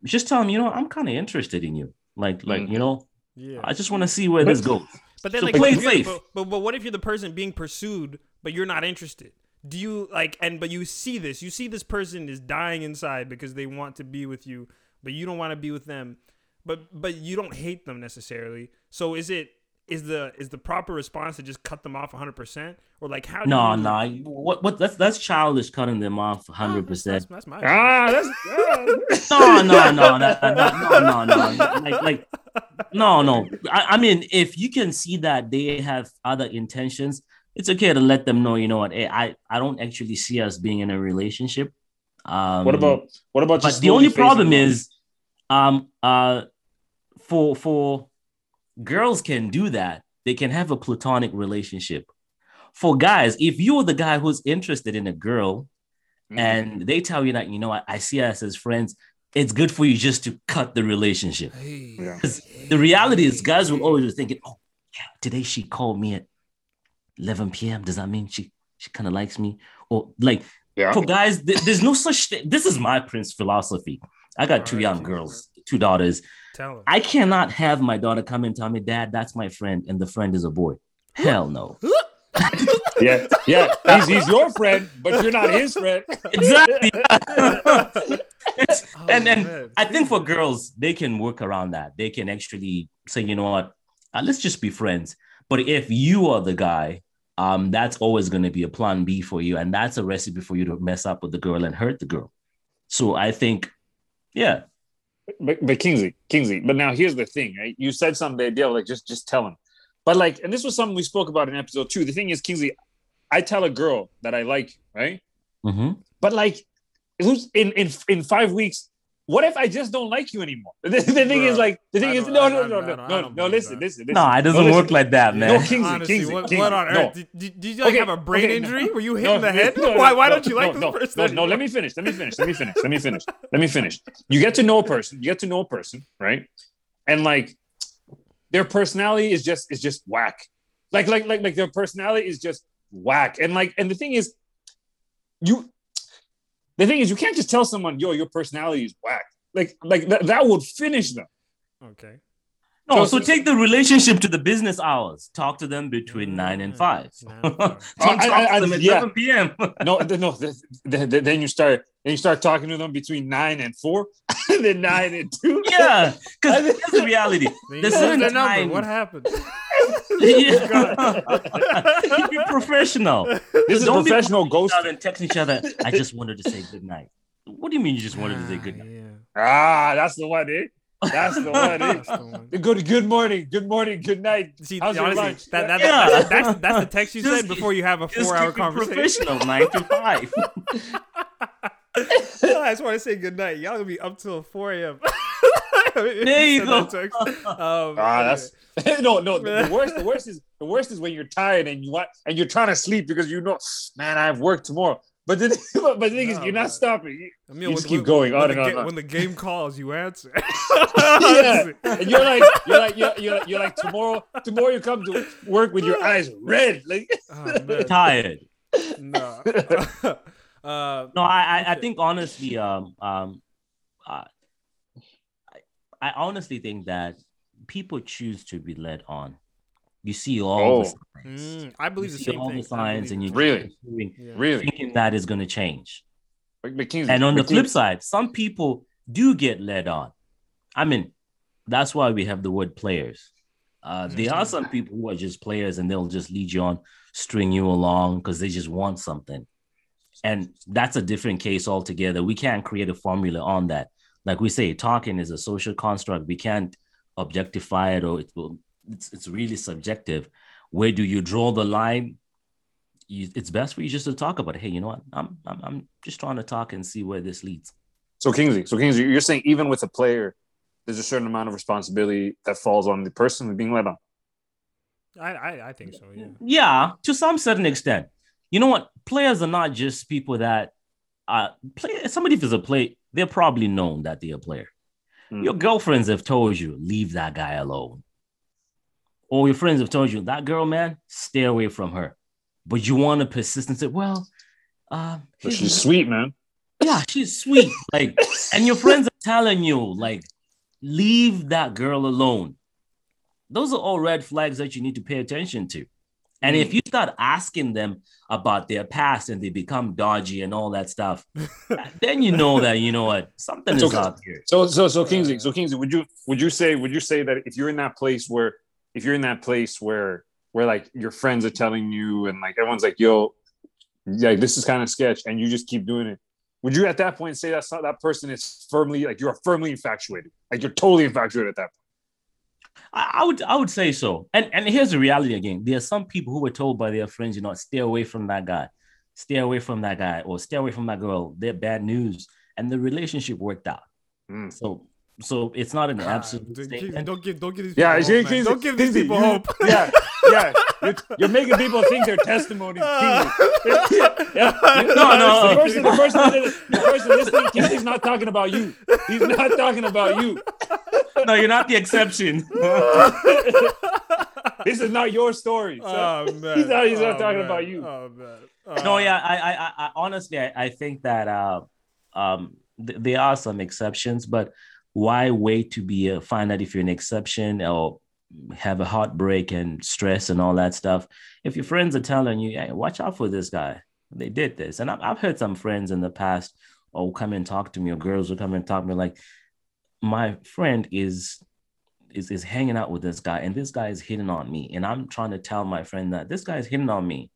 Just tell them, you know, I'm kind of interested in you. Like, like, you mm-hmm. know, yeah. I just want to see where this goes. But then, So like, play safe. But, but but what if you're the person being pursued, but you're not interested? Do you like and but you see this? You see this person is dying inside because they want to be with you, but you don't want to be with them. But but you don't hate them necessarily. So is it is the is the proper response to just cut them off 100 percent or like how? do No, you, no, what, what? That's that's childish cutting them off Oh, 100. that's, percent that's my. Ah, that's No, no, no, that, that- no, no, no, like, like, no, no. I, I mean, if you can see that they have other intentions, it's okay to let them know. You know what? Hey, I, I don't actually see us being in a relationship. Um, what about what about? but the only problem is um uh for for girls can do that they can have a platonic relationship for guys if you're the guy who's interested in a girl Mhm. and they tell you that you know I, I see us as friends it's good for you just to cut the relationship Hey, Yeah. because the reality is guys will always be thinking oh yeah today she called me at 11 p.m does that mean she she kind of likes me or like yeah. for guys, th- there's no such thing. This is my Prince philosophy. I got two Alright, young Jesus. girls, two daughters. I cannot have my daughter come and tell me, Dad, that's my friend, and the friend is a boy. Hell no. Yeah, yeah. He's, he's your friend, but you're not his friend. exactly. Oh, and then. I think for girls, they can work around that. They can actually say, you know what, uh, let's just be friends. But if you are the guy, um, that's always going to be a plan B for you, and that's a recipe for you to mess up with the girl and hurt the girl. So I think, yeah, But, but Kingsley, Kingsley. But now here's the thing, right? You said something the idea of like just just tell him. But like, and this was something we spoke about in episode two. The thing is, Kingsley, I tell a girl that I like, right? Mhm. But like, who's in in in five weeks? What if I just don't like you anymore? The, the thing is, like, the thing is, don't- no, I- no, no, no, no, no. Listen, that. listen, listen. no, it doesn't listen. work like that, man. No, Kingsley, Honestly, Kingsley, what, Kingsley, what on earth? Did, did, did you like Okay, have a brain okay, injury? no. Were you hit No, in the head? no, no, why why no, don't you like no, this no, person? no, let me finish. Let me finish. Let me finish. Let me finish. Let me finish. You get to know a person. You get to know a person, right? And like their personality is just is just whack. Like like like like their personality is just whack. And like and the thing is, you the thing is you can't just tell someone, yo, your personality is whack. Like like that, that would finish them. Okay. No, So- so take the relationship to the business hours. Talk to them between mm, nine and five. Nine Don't talk oh, I- I- I- to them at yeah. 7 p.m. No, no. th- th- th- then you start then you start talking to them between nine and four, and then nine and two. yeah, because here's the reality. Then you There's certain their number. time- What happened? Yeah. be professional. This is Don't professional ghost. Out and text each other. I just wanted to say good night. What do you mean you just wanted to say good Ah, night? Yeah. Ah, that's the one, eh? That's the one, eh? That's the one. Good, good morning, good morning, good night. See, How's your honestly, lunch? that, that, Yeah. that- that's, that's the text you Just- said before you have a four-hour conversation. Professional, nine to five. I just want to say goodnight. Y'all gonna be up till 4 a.m. There you go. Um, Ah, that's no, no. The, the worst, the worst is the worst is when you're tired and you want and you're trying to sleep because you know, man, I have work tomorrow. But the, but the thing is, you're not man. stopping. You- Emil, you when- keep going when on the and on ga- on. When the game calls, you answer. yeah, and you're like, you're like, you're, you're, like, you're like tomorrow. Tomorrow you come to work with your eyes red. Like, Oh. Tired. no. uh, No, I, I, I think honestly, um, um, uh, I, I honestly think that people choose to be led on. You see all the Oh. signs. mm, I You believe the see same all thing. the signs, and you Really? keep Yeah. really? thinking that is going to change. Like, but Kingsley- And on the flip side, some people do get led on. I mean, that's why we have the word players. Uh, there are some people who are just players and they'll just lead you on, string you along because they just want something. And that's a different case altogether. We can't create a formula on that. Like we say, talking is a social construct. We can't objectify it or it will, it's, it's really subjective. Where do you draw the line? You, it's best for you just to talk about it. Hey, you know what? I'm, I'm, I'm just trying to talk and see where this leads. So Kingsley, so Kingsley, you're saying even with a player, there's a certain amount of responsibility that falls on the person being led on. I, I, I think so. Yeah. Yeah, to some certain extent. You know what? Players are not just people that uh play somebody if is a play, they're probably known that they're a player. Mm. Your girlfriends have told you, leave that guy alone. Or your friends have told you, that girl, man, stay away from her. But you want to persist and say, well, uh, But she's sweet, man. yeah, she's sweet. Like, and your friends are telling you, like, leave that girl alone. Those are all red flags that you need to pay attention to. And if mm. you start asking them about their past and they become dodgy and all that stuff, then you know that you know what something is up here. So so so Kingsley, so Kingsley, would you would you say would you say that if you're in that place where if you're in that place where where like your friends are telling you and like everyone's like, yo, yeah, this is kind of sketch, and you just keep doing it, would you at that point say that's not that person is firmly like you're firmly infatuated, like you're totally infatuated at that point? I, I would I would say so. And and here's the reality again. There are some people who were told by their friends, you know, stay away from that guy, stay away from that guy, or stay away from that girl. They're bad news, and the relationship worked out. Mm. So so it's not an Ah, absolute don't, statement. don't give don't give these Yeah, people see, hope, man. Kingsley, don't give these people you- hope. Yeah, yeah, you're, you're making people think they're testimonies. Kingsley. yeah, you- No, no. The person, the person, the person listening, Kingsley's not talking about you. He's not talking about you. no, you're not the exception. This is not your story. son. Oh man, He's not- he's not Oh, talking man. about you. Oh man. no, Oh. yeah, I, I, I, I honestly, I, I think that, uh, um, th- there are some exceptions, but why wait to be a, find out if you're an exception or have a heartbreak and stress and all that stuff? If your friends are telling you, hey, watch out for this guy, they did this, and I've, I've heard some friends in the past, oh, come and talk to me, or girls will come and talk to me like, my friend is is, is hanging out with this guy and this guy is hitting on me and i'm trying to tell my friend that this guy is hitting on me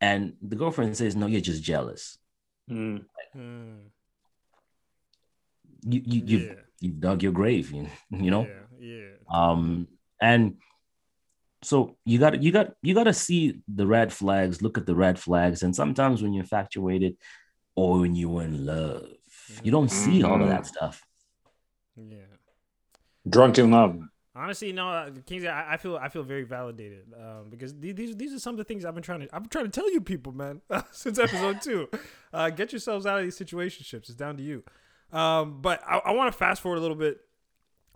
and the girlfriend says no you're just jealous Mm. Hmm. you you you've, Yeah. You've dug your grave you, you know Yeah. Yeah. um and so you got you got you got to see the red flags look at the red flags and sometimes when you're infatuated or when you're in love you don't see all of that stuff Yeah. Drunk in love. Honestly, no, uh, Kingsley, I, I feel I feel very validated um, because these, these these are some of the things I've been trying to I've been trying to tell you people, man, since episode two. Uh, get yourselves out of these situationships. It's down to you. Um, but I, I want to fast forward a little bit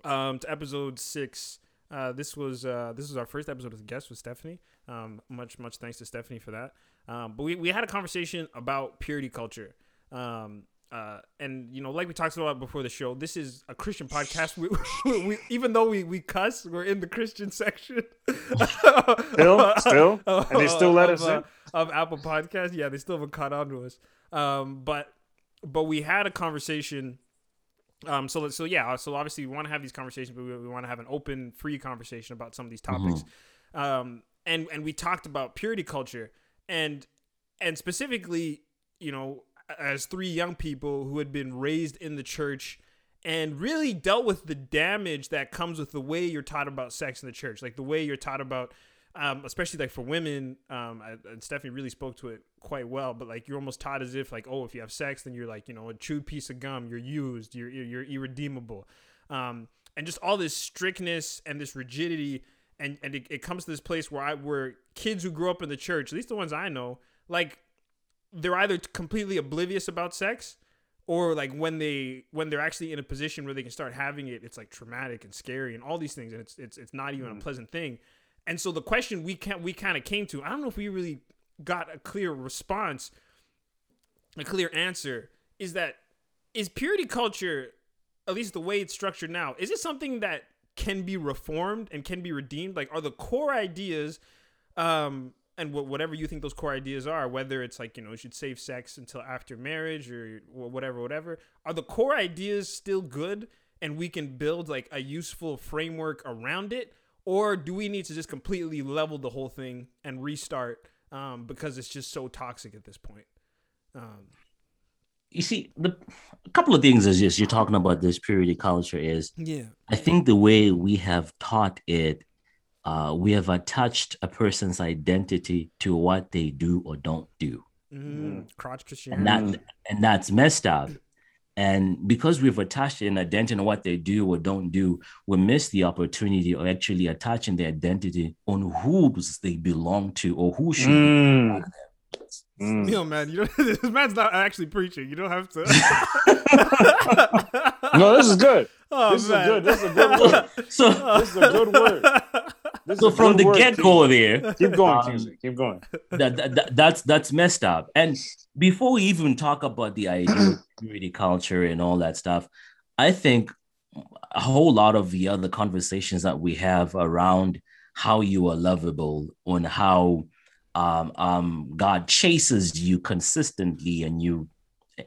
um, to episode six. Uh, this was uh, this was our first episode with a guest with Stephanie. Um, much much thanks to Stephanie for that. Um, but we, we had a conversation about purity culture. Um, uh, and you know, like we talked about before the show, this is a Christian podcast. We, we even though we, we cuss, we're in the Christian section. Still? Still? And they still let of, us uh, in? of Apple Podcast. Yeah, they still haven't caught on to us. Um, but but we had a conversation. Um, so so yeah, so obviously we want to have these conversations, but we, we want to have an open, free conversation about some of these topics. Um, and and we talked about purity culture, and and specifically, you know, as three young people who had been raised in the church and really dealt with the damage that comes with the way you're taught about sex in the church, like the way you're taught about, um, especially like for women. Um, and Stephanie really spoke to it quite well. But like you're almost taught as if like, oh, if you have sex, then you're like you know a chewed piece of gum. You're used. You're you're, you're irredeemable. Um, and just all this strictness and this rigidity. And, and it, it comes to this place where I where kids who grew up in the church, at least the ones I know, like they're either completely oblivious about sex or like when they when they're actually in a position where they can start having it it's like traumatic and scary and all these things and it's it's, it's not even a pleasant thing and so the question we can we kind of came to i don't know if we really got a clear response a clear answer is that is purity culture at least the way it's structured now is it something that can be reformed and can be redeemed? Like are the core ideas um and wh- whatever you think those core ideas are whether it's like you know you should save sex until after marriage or whatever whatever are the core ideas still good and we can build like a useful framework around it or do we need to just completely level the whole thing and restart um, because it's just so toxic at this point? Um, you see the a couple of things is just you're talking about this purity culture is yeah. I think the way we have taught it uh, we have attached a person's identity to what they do or don't do. Mm, crotch and that and that's messed up and because we've attached an identity on what they do or don't do we miss the opportunity of actually attaching the identity on whose they belong to or who should Mm. be Mm. Yo, man, you know, this man's not actually preaching. You don't have to. No, this is good. Oh, this is man. a good. This is a good word. so This is a good word. This so from the get-go there Kingsley. Keep going, um. Keep going. that, that, that- that's that's messed up. And before we even talk about the idea of purity culture and all that stuff, I think a whole lot of the other conversations that we have around how you are lovable on how um, um, God chases you consistently and you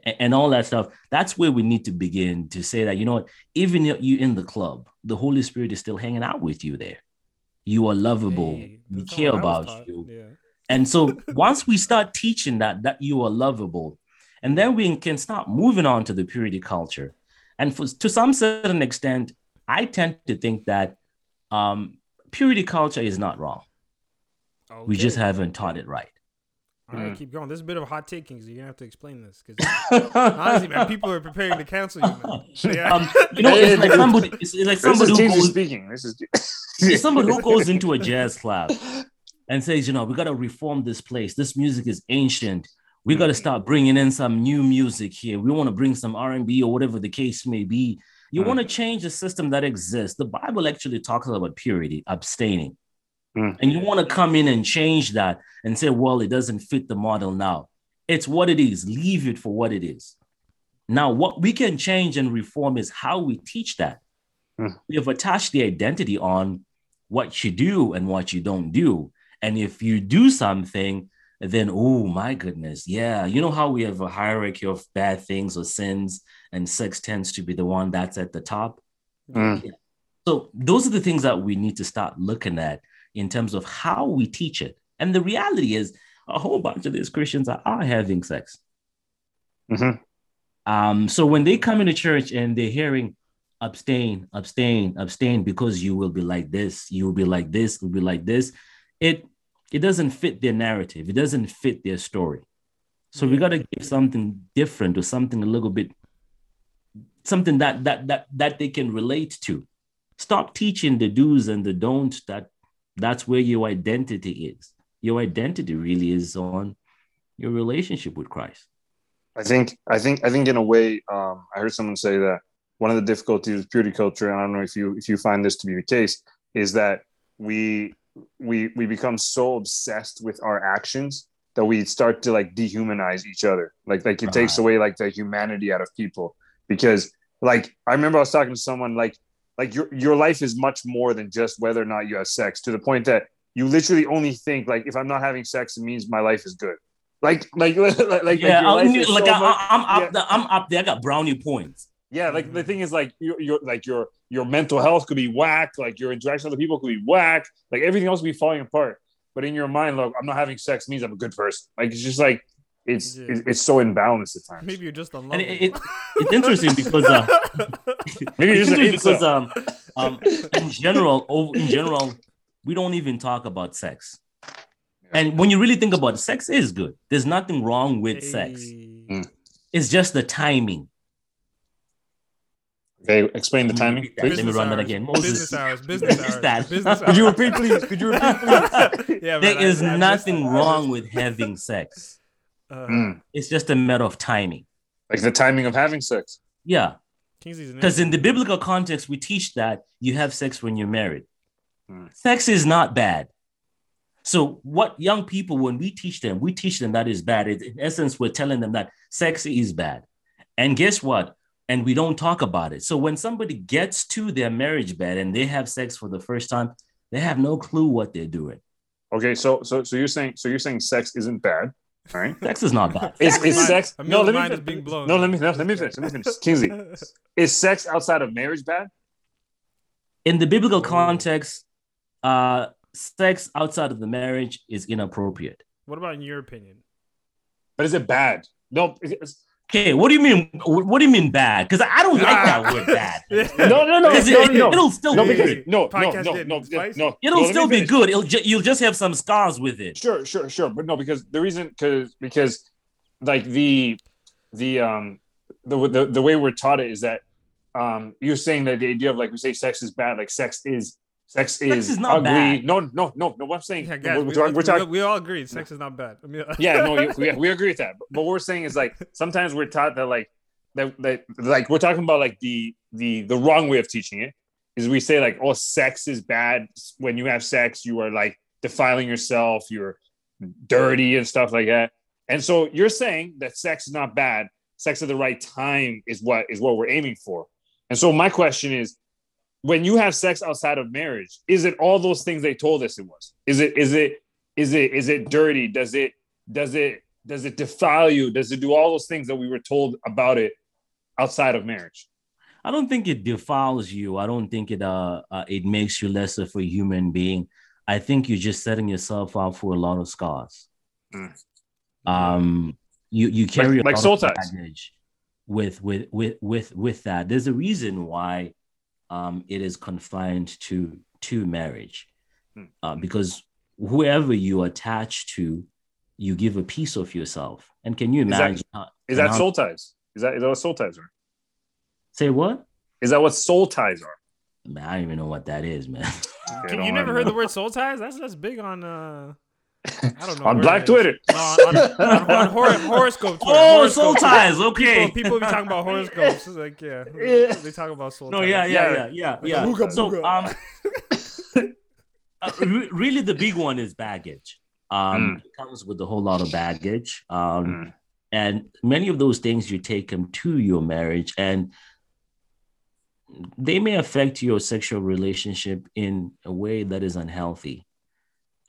and all that stuff. That's where we need to begin to say that you know what, even you in the club, the Holy Spirit is still hanging out with you there. You are lovable. Hey, we care how I was about you. Yeah. And so once we start teaching that that you are lovable, and then we can start moving on to the purity culture. And for, to some certain extent, I tend to think that um, purity culture is not wrong. We just haven't taught it right. All right, keep going. This is a bit of a hot take, Kingsley. You're gonna have to explain this because honestly, man, people are preparing to cancel you, man. Yeah. Um, you know, it's like somebody, it's, it's like This somebody is who goes, speaking. This is. it's somebody who goes into a jazz club and says, you know, we got to reform this place. This music is ancient. We got to start bringing in some new music here. We want to bring some R&B or whatever the case may be. You Mm. want to change the system that exists. The Bible actually talks about purity, abstaining. Mm. And you want to come in and change that and say, well, it doesn't fit the model now. It's what it is. Leave it for what it is. Now, what we can change and reform is how we teach that. Hmm. We have attached the identity on what you do and what you don't do. And if you do something, then oh my goodness, yeah, you know how we have a hierarchy of bad things or sins, and sex tends to be the one that's at the top. Mm. So those are the things that we need to start looking at in terms of how we teach it. And the reality is, a whole bunch of these Christians are, are having sex. Mhm. Um, so when they come into church and they're hearing abstain, abstain, abstain, because you will be like this, you will be like this, you will be like this, it it doesn't fit their narrative, it doesn't fit their story. So we gotta give something different or something a little bit, something that that that that they can relate to. Stop teaching the do's and the don'ts that that's where your identity is. Your identity really is on your relationship with Christ. I think I think I think in a way, um, I heard someone say that one of the difficulties with purity culture, and I don't know if you if you find this to be the case, is that we we we become so obsessed with our actions that we start to like dehumanize each other. Like like it takes away like the humanity out of people because like I remember I was talking to someone like like your your life is much more than just whether or not you have sex to the point that you literally only think like if I'm not having sex it means my life is good. Like like like like yeah, your I, life is like so I, I'm up, yeah. there, I'm up there. I got brownie points. Yeah, like the mm-hmm. thing is, like your your like your your mental health could be whack, like your interaction with other people could be whack, like everything else would be falling apart. But in your mind, look, I'm not having sex means I'm a good person. Like it's just like it's Yeah. it's, it's so imbalanced at times. Maybe you're just And it, it, it's interesting because uh, Maybe it's just interesting because um, um, in general, over, in general, we don't even talk about sex. And when you really think about it, sex is good. There's nothing wrong with sex. Mm. It's just the timing. Okay, explain the timing. Let me Business run that again. Moses. Business hours. Business hours. that. Business Could you repeat, please? Could you repeat, please? yeah, There man, is I- I nothing it. I wrong missed with having sex. It. Uh, Mm, It's just a matter of timing. like the timing of having sex. Yeah. Because in the biblical context, we teach that you have sex when you're married. Hmm. Sex is not bad. So, what young people, when we teach them, we teach them that is bad. In essence, we're telling them that sex is bad. And guess what? And we don't talk about it. So, when somebody gets to their marriage bed and they have sex for the first time, they have no clue what they're doing. Okay, so so so you're saying so you're saying sex isn't bad, all right? Sex is not bad. Is, is sex? No, let me mind is fin- being blown. No, let me no, let me finish. Let me finish. Kingsley, is sex outside of marriage bad? In the biblical context, uh, sex outside of the marriage is inappropriate. What about in your opinion? But is it bad? No, it's, Okay, what do you mean? What do you mean bad? Because I don't like that word bad. no, no, no, Because no, It'll still no, be good. no, no, Podcast no, no, no. It'll no, still be good. It'll ju- you'll just have some scars with it. Sure, sure, sure, but no, because the reason, because because like the the um the the, the way we're taught it is that um you're saying that the idea of like we say sex is bad, like sex is sex is, is not ugly. bad. No, no, no, no. What I'm saying, Yeah, guys, we're, we, we're talking, we're we- talking, we all agree sex is not bad. I mean, yeah, no, you- we, we agree with that. But what we're saying is like sometimes we're taught that like that, that like we're talking about like the the the wrong way of teaching it is we say like oh sex is bad when you have sex you are like defiling yourself you're dirty and stuff like that and so you're saying that sex is not bad sex at the right time is what is what we're aiming for and so my question is when you have sex outside of marriage is it all those things they told us it was is it is it is it is it dirty does it does it does it defile you does it do all those things that we were told about it outside of marriage I don't think it defiles you. I don't think it uh, uh it makes you less of a human being. I think you're just setting yourself up for a lot of scars. Mm. Um, you you carry Like- a like lot soul of baggage with with with with with that. There's a reason why um it is confined to to marriage, Mm. uh, because whoever you attach to, you give a piece of yourself. And can you Is that- imagine? how, is that how- soul ties is that is that what soul ties are Say what? is that what soul ties are Man, I don't even know what that is, man. Okay, you never worry. heard the word soul ties? That's that's big on uh I don't know. on black twitter No, on, on, on hor- horoscope Twitter. Oh, horoscope soul Twitter. ties. Okay. People, people be talking about horoscopes. It's like, yeah, Yeah. they talk about soul No, ties. yeah, yeah, Yeah. yeah, yeah, yeah. Booga, So, booga. um, uh, re- really, the big one is baggage. Um, Mm. it comes with a whole lot of baggage. Um, Mm. and many of those things you take them to your marriage and they may affect your sexual relationship in a way that is unhealthy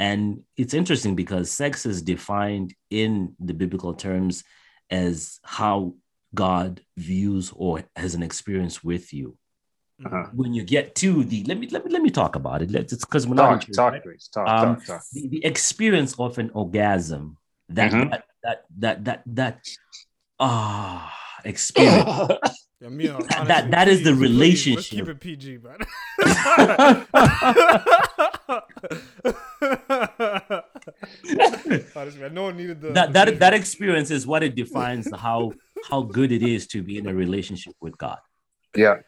and it's interesting because sex is defined in the biblical terms as how god views or has an experience with you Uh-huh. when you get to the let me let me let me talk about it let's it's because we're Talk, not church, talk, right? please. Talk, Um, talk, talk. the, the experience of an orgasm that Mhm. that, that that that that ah experience Yeah, me, uh, That- honestly, that is the please, please, Let's relationship. keep it PG, man. honestly, man, no one needed the that the that that experience is what it defines how how good it is to be in a relationship with God. yeah.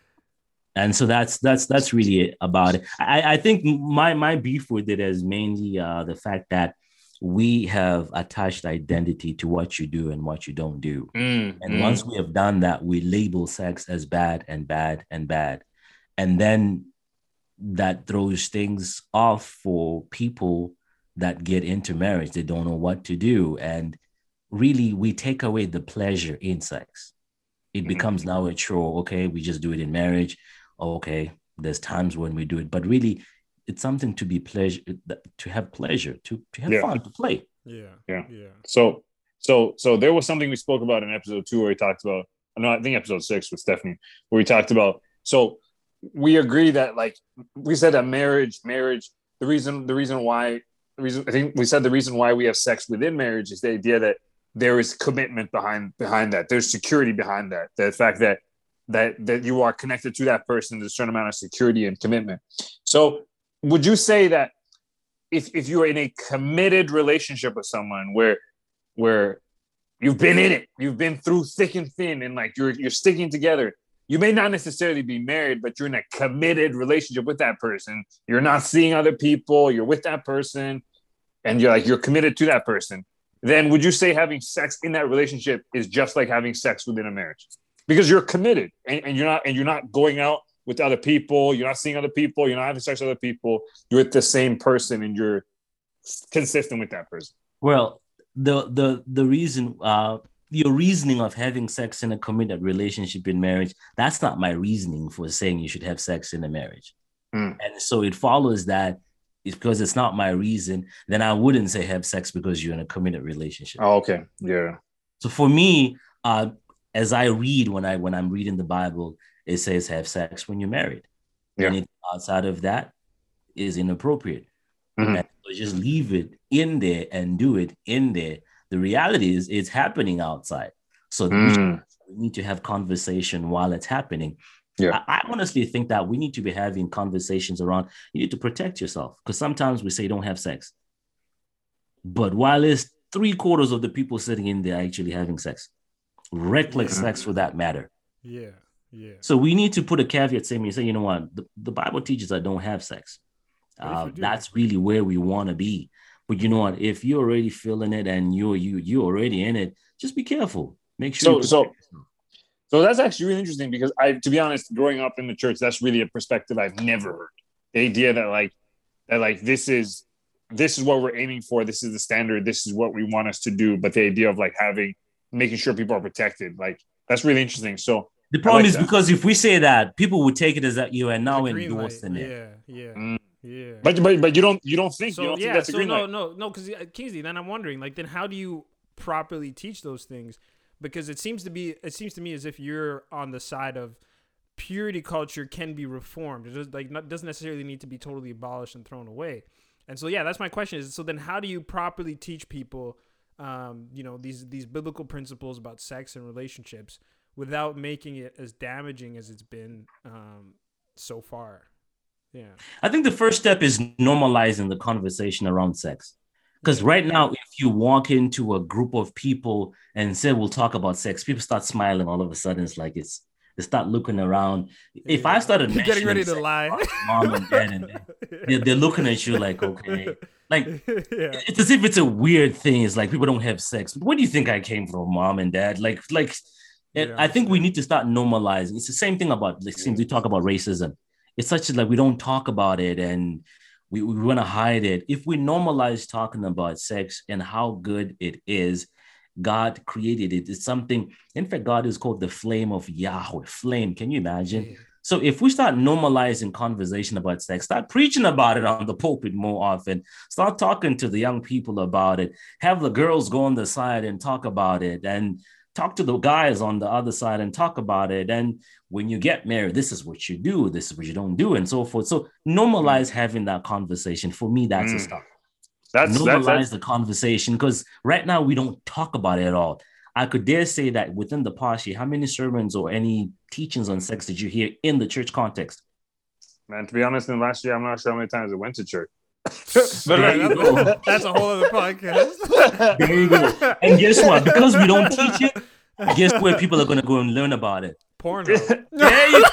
And so that's that's that's really it about it. I, I think my my beef with it is mainly uh, the fact that we have attached identity to what you do and what you don't do. Mm, And mm. once we have done that, we label sex as bad and bad and bad. And then that throws things off for people that get into marriage. They don't know what to do. And really, we take away the pleasure in sex. It Mhm. becomes now a chore. Okay, we just do it in marriage. Okay, there's times when we do it, but really, it's something to be pleasure, to have pleasure, to, to have Yeah. fun, to play. Yeah, Yeah. yeah. So, so, so there was something we spoke about in episode two where we talked about. No, I think episode six with Stephanie, where we talked about. So, we agree that like we said that marriage, marriage. The reason, the reason why, reason I think we said the reason why we have sex within marriage is the idea that there is commitment behind behind that. There's security behind that. The fact that that that you are connected to that person. There's a certain amount of security and commitment. So, would you say that if if you are in a committed relationship with someone where where you've been in it, you've been through thick and thin, and like you're you're sticking together. You may not necessarily be married, but you're in a committed relationship with that person. You're not seeing other people. You're with that person, and you're like you're committed to that person. Then would you say having sex in that relationship is just like having sex within a marriage? Because you're committed, and, and you're not and you're not going out with other people. You're not seeing other people. You're not having sex with other people. You're with the same person, and you're consistent with that person. Well, the the the reason uh your reasoning of having sex in a committed relationship in marriage, that's not my reasoning for saying you should have sex in a marriage. Hmm. And so it follows that it's because it's not my reason, then I wouldn't say have sex because you're in a committed relationship. Oh, okay. Yeah. So for me, uh, as I read when I when I'm reading the Bible, it says have sex when you're married. Yeah. Anything outside of that is inappropriate. Mhm. And so just leave it in there and do it in there. The reality is it's happening outside. So we Mm. we need to have conversation while it's happening. Yeah. I, I honestly think that we need to be having conversations around you need to protect yourself because sometimes we say don't have sex. But while it's three quarters of the people sitting in there actually having sex, reckless Yeah. sex for that matter. Yeah, yeah. So we need to put a caveat saying, you say, you know what, the, the Bible teaches I don't have sex. Uh, that's really where we want to be. But you know what? If you're already feeling it and you're you you're already in it, just be careful. Make sure. So- so- yourself. So that's actually really interesting because I, to be honest, growing up in the church, that's really a perspective I've never heard. The idea that like that like this is this is what we're aiming for. This is the standard. This is what we want us to do. But the idea of like having making sure people are protected, like that's really interesting. So the problem like is that. because if we say that, people would take it as that you are now The light, endorsing it. Yeah, yeah, Mm. Yeah. but but but you don't you don't think you so don't think yeah, that's a so green no, light. no, no, because Kingsley, then I'm wondering, like, then how do you properly teach those things? Because it seems to be, it seems to me as if you're on the side of purity culture can be reformed. It just like not, doesn't necessarily need to be totally abolished and thrown away. And so yeah, that's my question. Is so then how do you properly teach people, um, you know, these these biblical principles about sex and relationships without making it as damaging as it's been um, so far? Yeah. I think the first step is normalizing the conversation around sex. Because right now, if you walk into a group of people and say we'll talk about sex, people start smiling all of a sudden. It's like it's they start looking around. If I started getting ready to lie, mom and dad, and they're, they're looking at you like, okay, like yeah. it's as if it's a weird thing. It's like people don't have sex. Where do you think I came from, mom and dad? Like, like, Yeah, I think we need to start normalizing. It's the same thing about like since we talk about racism. It's such a, like we don't talk about it and we, we want to hide it. If we normalize talking about sex and how good it is, God created it. It's something, in fact, God is called the flame of Yahweh. Flame. Can you imagine? Yeah. So if we start normalizing conversation about sex, start preaching about it on the pulpit more often, start talking to the young people about it, have the girls go on the side and talk about it, and talk to the guys on the other side and talk about it. And when you get married, this is what you do, this is what you don't do, and so forth. So normalize having that conversation. For me, that's a Mm. start. That's normalize that's, that's the conversation because right now we don't talk about it at all. I could dare say that within the past year, how many sermons or any teachings on sex did you hear in the church context? man. To be honest, in the last year, I'm not sure how many times I went to church. There but you go. That's a whole other podcast. There you go. And guess what? Because we don't teach it, guess where people are going to go and learn about it? Pornhub. There you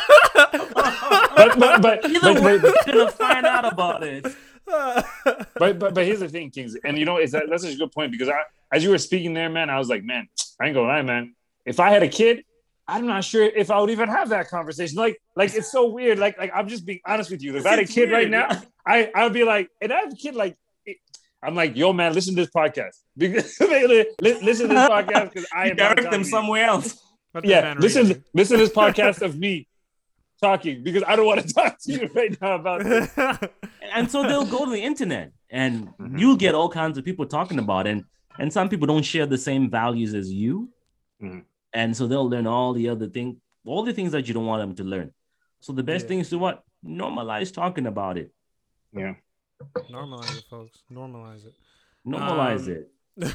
but but but, Either but, way, but, we're going to find out about it. but, but but here's the thing, Kings, and you know, it's that, that's such a good point because I, as you were speaking there, man, I was like, man, I ain't gonna lie, man. If I had a kid, I'm not sure if I would even have that conversation. Like, like it's so weird. Like, like I'm just being honest with you. If I had a It's kid right now, yeah. I I would be like, and I have a kid like. I'm like, yo, man, listen to this podcast. Because li- listen to this podcast because I am direct them you. somewhere else. Let that Yeah, man listen, read listen to this podcast of me talking because I don't want to talk to you right now about this. And so they'll go to the internet and Mhm. you'll get all kinds of people talking about it. And, and some people don't share the same values as you. Mhm. And so they'll learn all the other things, all the things that you don't want them to learn. So the best Yeah. thing is to what? Normalize talking about it. Yeah. Normalize it, folks. Normalize it. Normalize Um, it.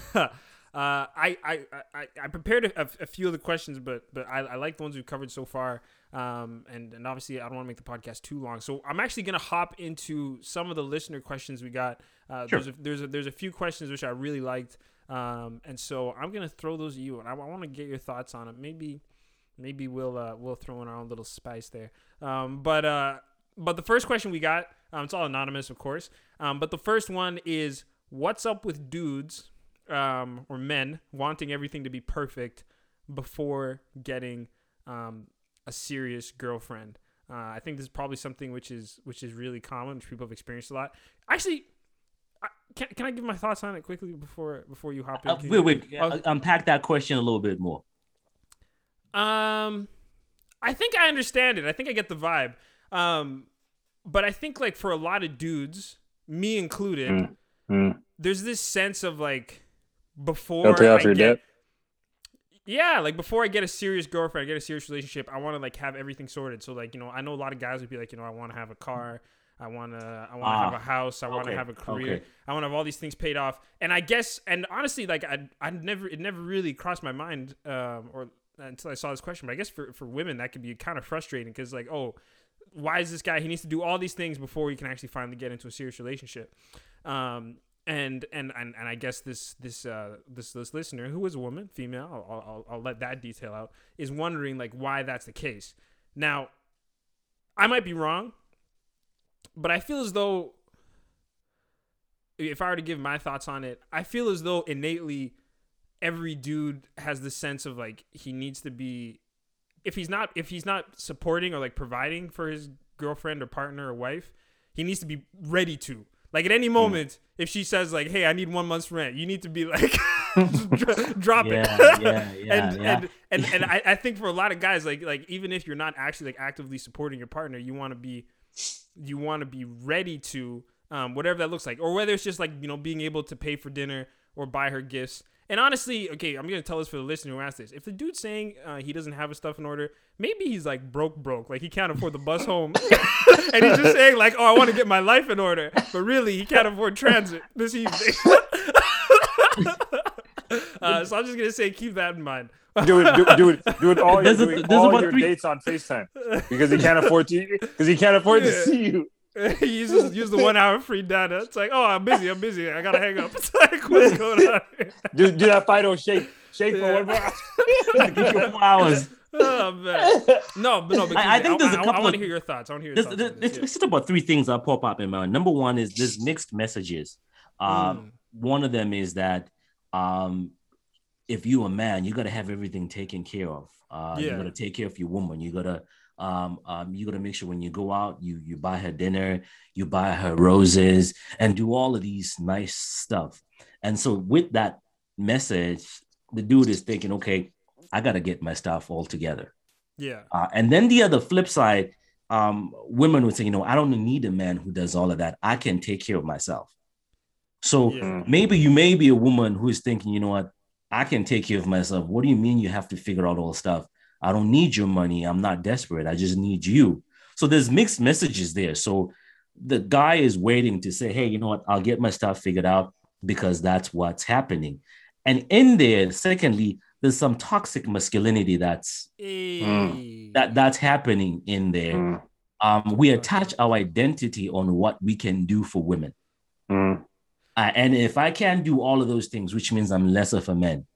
uh, I, I, I, I prepared a, a few of the questions, but but I, I like the ones we've covered so far. Um, and and obviously I don't want to make the podcast too long, so I'm actually gonna hop into some of the listener questions we got. Uh, Sure. There's a, there's a, there's a few questions which I really liked, um, and so I'm gonna throw those at you, and I, want to get your thoughts on it. Maybe maybe we'll uh, we'll throw in our own little spice there. Um, but uh, but the first question we got, um, it's all anonymous, of course. Um, but the first one is, what's up with dudes um, or men wanting everything to be perfect before getting um, a serious girlfriend? Uh, I think this is probably something which is which is really common, which people have experienced a lot. Actually, I, can, can I give my thoughts on it quickly before before you hop in? Uh, Can wait, wait. Uh, Unpack that question a little bit more. Um, I think I understand it. I think I get the vibe. Um, but I think like for a lot of dudes, me included, Mm, mm. there's this sense of like before pay off I your get, debt. yeah, like before I get a serious girlfriend, I get a serious relationship, I want to like have everything sorted. So like you know, I know a lot of guys would be like, you know, I want to have a car. I want to I want to Ah, have a house. I want to okay, have a career. okay. I want to have all these things paid off. And I guess and honestly like I I never it never really crossed my mind um or until I saw this question. But I guess for for women that could be kind of frustrating cuz like, oh, why is this guy he needs to do all these things before he can actually finally get into a serious relationship. Um and and and, and I guess this this uh this this listener who is a woman, female, I'll, I'll I'll let that detail out, is wondering like why that's the case. Now, I might be wrong, but I feel as though if I were to give my thoughts on it, I feel as though innately every dude has the sense of like he needs to be if he's not if he's not supporting or like providing for his girlfriend or partner or wife, he needs to be ready to. Like at any moment, if she says like, "Hey, I need one month's rent," you need to be like, dr- drop Yeah, it. yeah, yeah, and, yeah. and and and I, I think for a lot of guys, like like even if you're not actually like actively supporting your partner, you want to be you want to be ready to um, whatever that looks like, or whether it's just like you know being able to pay for dinner or buy her gifts. And honestly, okay, I'm gonna tell this for the listener who asked this. If the dude's saying uh, he doesn't have his stuff in order, maybe he's like broke, broke, like he can't afford the bus home, and he's just saying like, "Oh, I want to get my life in order," but really he can't afford transit this evening. uh, so I'm just gonna say keep that in mind. do it, do, do it, do it all, There's do a- it all your three- dates on Facetime because he can't afford to because he can't afford to see you. he uses use the one hour free data. It's like, oh, I'm busy, I'm busy, I gotta hang up. It's like, what's going on? Here? Do do that Fido shake, shake Yeah. for one more. Give you four hours. Oh man, no, but no. But I- I think there's a I, I, couple I want to hear your thoughts. I want to hear your There's, thoughts. there's, on yeah. just about three things that pop up in my mind. Number one is there's mixed messages. Um, One of them is that um, if you a man, you got to have everything taken care of. Uh, You got to take care of your woman. You got to um, um, you got to make sure when you go out, you you buy her dinner, you buy her roses, and do all of these nice stuff. And so with that message, the dude is thinking, okay, I got to get my stuff all together. Yeah. Uh, and then the other flip side, um, women would say, you know, I don't need a man who does all of that. I can take care of myself. So Yeah. maybe you may be a woman who is thinking, you know what, I can take care of myself. What do you mean you have to figure out all the stuff? I don't need your money. I'm not desperate. I just need you. So there's mixed messages there. So the guy is waiting to say, hey, you know what, I'll get my stuff figured out because that's what's happening. And in there, secondly, there's some toxic masculinity that's Hey. that that's happening in there. Mm. Um, we attach our identity on what we can do for women. Mm. Uh, and if I can't do all of those things, which means I'm less of a man,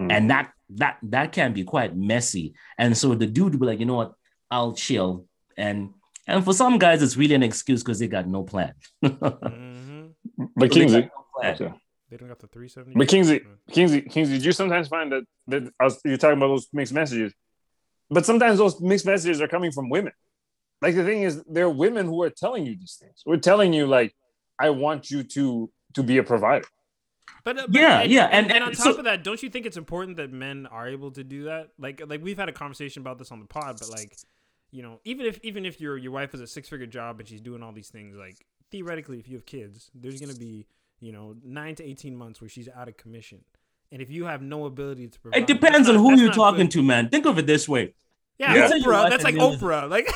Mm. and that that that can be quite messy. And so the dude will be like, you know what, I'll chill. And and for some guys, it's really an excuse because they got no plan. Mhm. But They Kingsley, no plan. okay. They don't got the 370. But Kingsley, Kingsley, Kingsley, do you sometimes find that that I was, you're talking about those mixed messages, but sometimes those mixed messages are coming from women. Like the thing is, there are women who are telling you these things. We're telling you like, I want you to to be a provider. But, uh, but Yeah, and, yeah, and, and- and on top so- of that, don't you think it's important that men are able to do that? Like, like we've had a conversation about this on the pod, but like, you know, even if even if your your wife has a six figure job and she's doing all these things, like theoretically, if you have kids, there's gonna be you know nine to eighteen months where she's out of commission, and if you have no ability to provide, It depends on who you're talking good. to, man. Think of it this way. Yeah, Let's Oprah. That's like and then- Oprah. Like,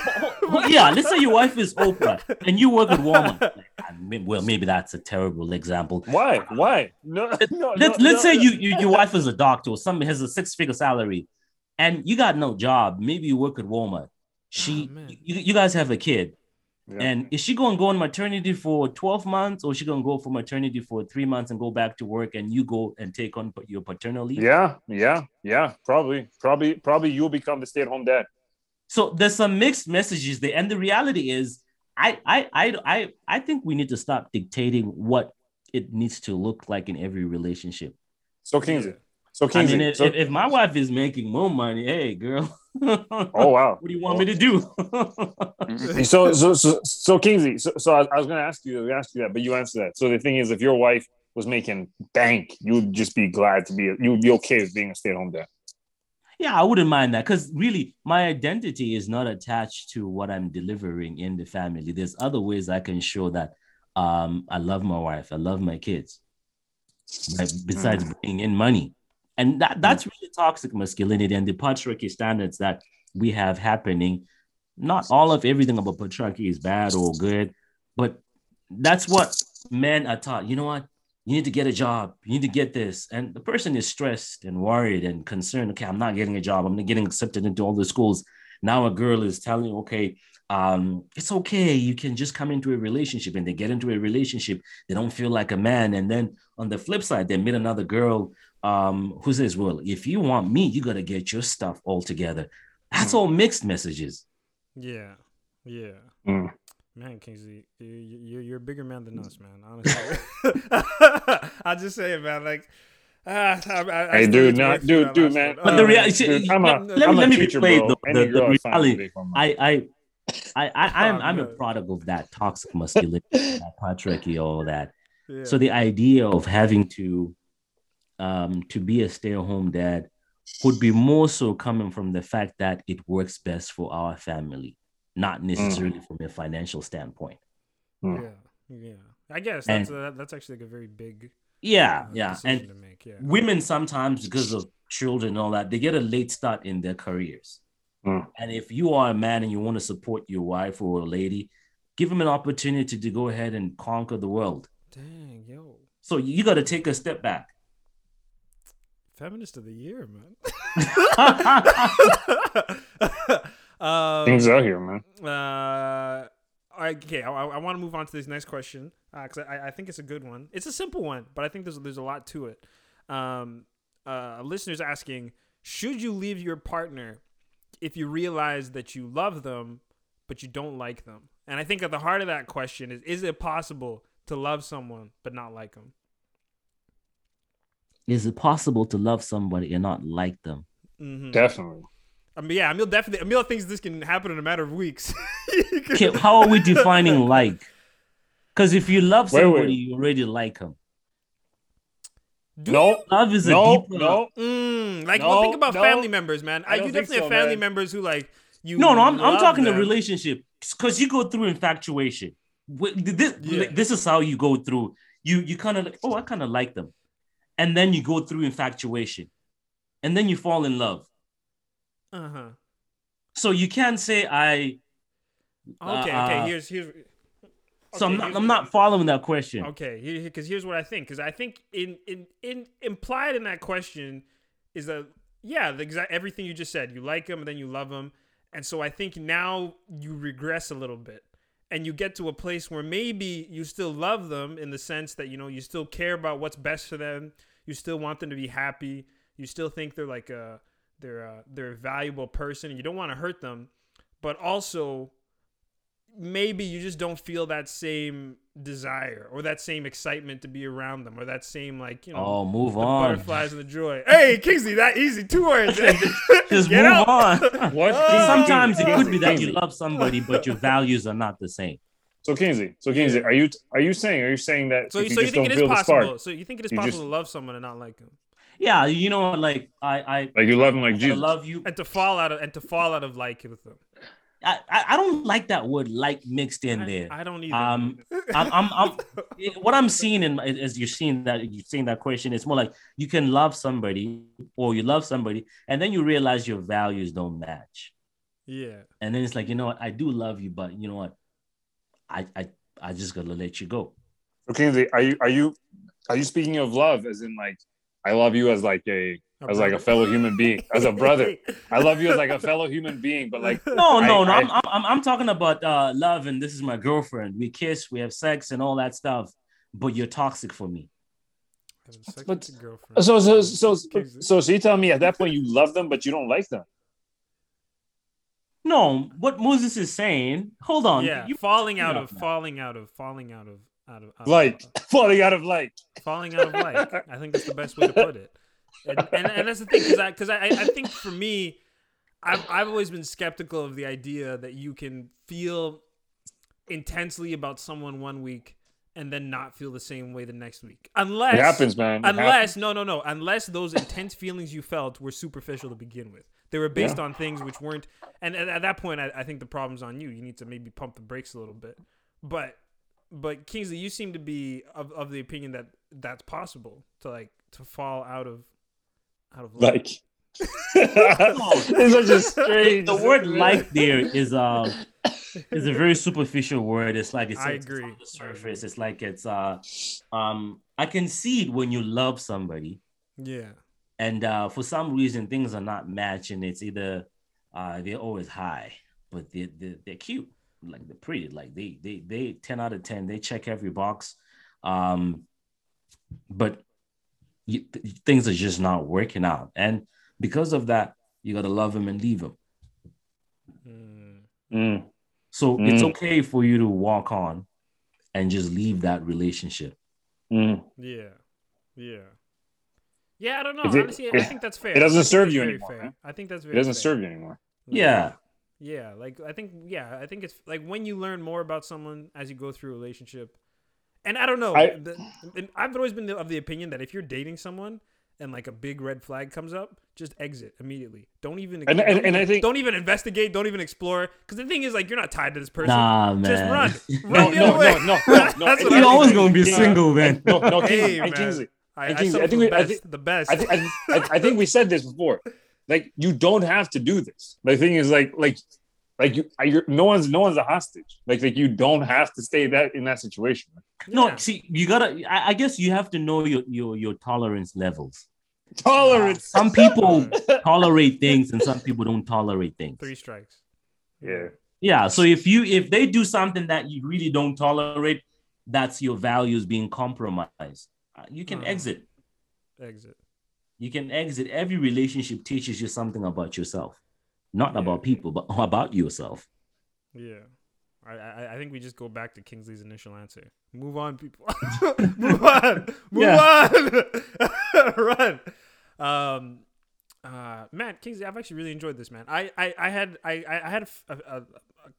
Well, yeah, let's say your wife is Oprah and you work at Walmart. Like, I mean, well, maybe that's a terrible example. Why? Why? No, no. Let's no, let's no, say no. you, you your wife is a doctor or somebody has a six figure salary, and you got no job. Maybe you work at Walmart. Oh, she, Oh, you, you guys have a kid, Yeah. and is she going to go on maternity for twelve months, or is she going to go for maternity for three months and go back to work, and you go and take on your paternal leave? Yeah, yeah, yeah. Probably, probably, probably you'll become the stay-at-home dad. So there's some mixed messages there, and the reality is, I I I I I think we need to stop dictating what it needs to look like in every relationship. So Kingsley, so I mean, if, so, if my wife is making more money, hey girl, oh wow. what do you want me to do? so, so, so, so Kingsley. So, so I, I was going to ask you, I was gonna ask you that, but you answered that. So the thing is, if your wife was making bank, you would just be glad to be. You would be okay with being a stay-at-home dad. yeah, I wouldn't mind that because really, my identity is not attached to what I'm delivering in the family. There's other ways I can show that um, I love my wife, I love my kids, right? besides bringing in money. And that, that's really toxic masculinity and the patriarchy standards that we have happening. Not all of everything about patriarchy is bad or good, but that's what men are taught. You know what? You need to get a job. You need to get this. And the person is stressed and worried and concerned. Okay, I'm not getting a job. I'm not getting accepted into all the schools. Now a girl is telling, okay, um, it's okay. You can just come into a relationship and they get into a relationship. They don't feel like a man. And then on the flip side, they meet another girl um, who says, well, if you want me, you got to get your stuff all together. That's all mixed messages. yeah, yeah. Mm. Man, Kingsley, you, you, you're a bigger man than us, man. Honestly, I'll just say it, man. Like, ah, I, I, I Hey, dude, need no, wait dude, dude, man. one. But the Uh, reality- Dude, I'm a, let- let me- I'm let a me teacher, replay bro. the- the- the girl I reality. I I I, I I'm Oh, I'm a product of that toxic masculinity, that patriarchy, all that. yeah. So the idea of having to um to be a stay-at-home dad would be more so coming from the fact that it works best for our family, not necessarily from a financial standpoint. yeah, yeah. I guess And- that's uh, that's actually like a very big Yeah, uh, yeah. decision And to make. Yeah, women sometimes because of children and all that, they get a late start in their careers. Mm. And if you are a man and you want to support your wife or a lady, give them an opportunity to go ahead and conquer the world. dang, yo, So you got to take a step back. Feminist of the year, man. Uh, um, Things out here, man. Uh, all right, okay. I, I want to move on to this next question because I, I think it's a good one. It's a simple one, but I think there's there's a lot to it. Um, uh, a listener's asking, should you leave your partner if you realize that you love them but you don't like them? And I think at the heart of that question is: Is it possible to love someone but not like them? Is it possible to love somebody and not like them? Mm-hmm. Definitely. I mean, yeah, Emil definitely. Emil thinks this can happen in a matter of weeks. Okay, how are we defining like? Because if you love Wait, wait. somebody, you already like them. Do No, Love is a no, deeper. no. Mm, like, No, well, think about no. family members, man. I I, don't do think definitely so, have family man. members who like you. No, no, I'm, I'm love talking the relationship because you go through infatuation. This, Yeah. this is how you go through. You you kind of like, oh, I kind of like them, and then you go through infatuation, and then you fall in love. Uh huh. So you can't say I. Okay, Uh, okay. uh, Here's here's. So I'm not, I'm not following that question. Okay, because here's what I think. Because I think in in in implied in that question is that yeah, the exact everything you just said. You like them and then you love them, and so I think now you regress a little bit, and you get to a place where maybe you still love them in the sense that you know you still care about what's best for them. You still want them to be happy. You still think they're like a they're a, they're a valuable person, and you don't want to hurt them, but also maybe you just don't feel that same desire or that same excitement to be around them or that same like you know Oh, move the on. butterflies and the joy. Hey, Kingsley, that easy two words. Just Get move out. on. What? Oh, Sometimes it could be that you love somebody, but your values are not the same. So Kingsley, so Kingsley, are you are you saying are you saying that So, if you so you just think don't it is feel the possible? spark, So you think it is possible just- to love someone and not like them, Yeah, you know, like I, I, like you love him like I Jesus? love you. and to fall out of and to fall out of like with them? I, I I don't like that word like mixed in I, there. I don't either. Um, I'm, I'm, I'm, it- what I'm seeing in as you're seeing that you're seeing that question, it's more like you can love somebody or you love somebody, and then you realize your values don't match, yeah. and then it's like you know what, I do love you, but you know what, I I I just gotta let you go. Okay, are you are you are you speaking of love as in like I love you as like a as like a fellow human being, as a brother? I love you as like a fellow human being, but like No, I- no, no. I- I'm, I'm I'm talking about uh, love, and this is my girlfriend. We kiss, we have sex, and all that stuff. But you're toxic for me. Having But- with your girlfriend. so so so so so you tell me at that point you love them but you don't like them? No, what Moses is saying. Hold on. yeah, You, falling out of falling out of falling out of out of, out of falling out of like. falling out of like. I think that's the best way to put it. And, and, and that's the thing, because I, cause I, I think for me, I've, I've always been skeptical of the idea that you can feel intensely about someone one week and then not feel the same way the next week. Unless It happens, man. It Unless happens. no, no, no. Unless those intense feelings you felt were superficial to begin with, they were based on things which weren't. And at, at that point, I, I think the problem's on you. You need to maybe pump the brakes a little bit. But, but Kingsley, you seem to be of, of the opinion that that's possible to like to fall out of out of love. like. it's such a strange. the word "like" there is uh is a very superficial word. It's like it's, I it's agree. on the surface. It's like it's uh um I can see it when you love somebody, yeah, and uh for some reason things are not matching. It's either uh they're always high, but they they they're cute, like they're pretty, like they they they ten out of ten. They check every box, um, but you, th- things are just not working out, and because of that, you gotta love them and leave them. Mm, Mm. So it's Mm. okay for you to walk on and just leave that relationship. Mm. yeah, yeah, yeah. I don't know. If it- Honestly, I think that's fair. it doesn't serve that's you very anymore, fair. man. I think that's very. It doesn't fair. serve you anymore. Yeah. Yeah, like I think yeah, I think it's like when you learn more about someone as you go through a relationship. And I don't know, I- the, and I've always been of the opinion that if you're dating someone and like a big red flag comes up, just exit immediately. Don't even And- don't and- and I think- don't even investigate, don't even explore cuz the thing is like you're not tied to this person. Nah, man. Just run. No, Run the no, other no, way. no, no, no. That's no. what You're always gonna be single then. No, no, Kingsley, Hey. Kingsley. I, And I, Kingsley, I settle think for we- the I best, think- the best. I, th- I, I, I think we said this before. Like you don't have to do this. The thing is, like, like, like you, you're, no one's, no one's a hostage. Like, like you don't have to stay that in that situation. No, Yeah. see, you gotta. I, I guess you have to know your your your tolerance levels. Tolerance. Some people tolerate things, and some people don't tolerate things. Three strikes. Yeah. Yeah. So if you if they do something that you really don't tolerate, that's your values being compromised. You can Hmm. exit. Exit. You can exit. Every relationship teaches you something about yourself, not Yeah. about people, but about yourself. Yeah. I, I, I think we just go back to Kingsley's initial answer. Move on, people. Move on. Move on. Run. Um, uh, Matt Kingsley, I've actually really enjoyed this, man. I, I, I had I, I had a- a- a-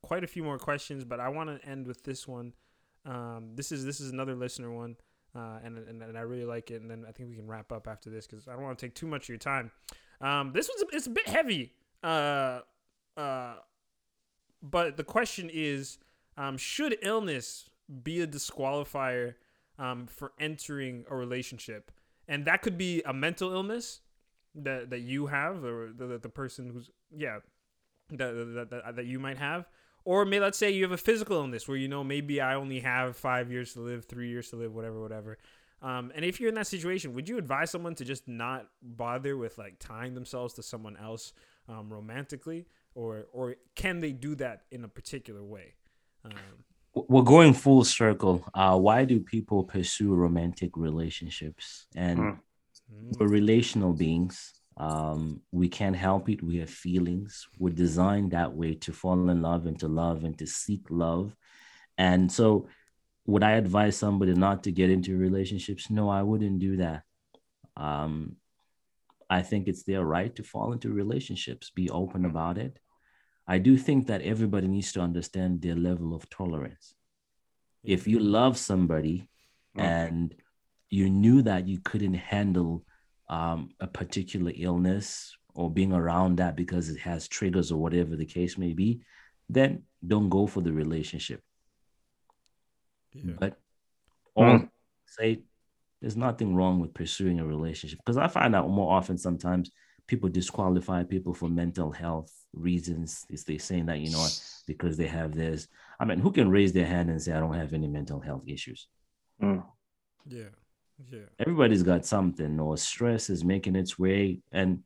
quite a few more questions, but I want to end with this one. Um, this is this is another listener one. Uh, and, and and I really like it. And then I think we can wrap up after this because I don't want to take too much of your time. Um, this was it's a bit heavy. Uh, uh, but the question is, um, should illness be a disqualifier um, for entering a relationship? And that could be a mental illness that that you have, or the, the person who's yeah, that, that, that, that you might have. Or may let's say you have a physical illness where you know maybe I only have five years to live, three years to live, whatever, whatever. Um, and if you're in that situation, would you advise someone to just not bother with like tying themselves to someone else um, romantically, or or can they do that in a particular way? Um, We're going full circle. Uh, why do people pursue romantic relationships? And Mm. we're relational beings. Um, we can't help it. We have feelings. We're designed that way to fall in love and to love and to seek love. And so, would I advise somebody not to get into relationships? No, I wouldn't do that. Um, I think it's their right to fall into relationships, be open about it. I do think that everybody needs to understand their level of tolerance. If you love somebody and you knew that you couldn't handle um, a particular illness or being around that because it has triggers or whatever the case may be, then don't go for the relationship. yeah. But all say there's nothing wrong with pursuing a relationship because I find out more often sometimes people disqualify people for mental health reasons. Is they saying that you know because they have this. I mean, who can raise their hand and say I don't have any mental health issues? Mm. yeah, yeah, Everybody's got something, or stress is making its way, and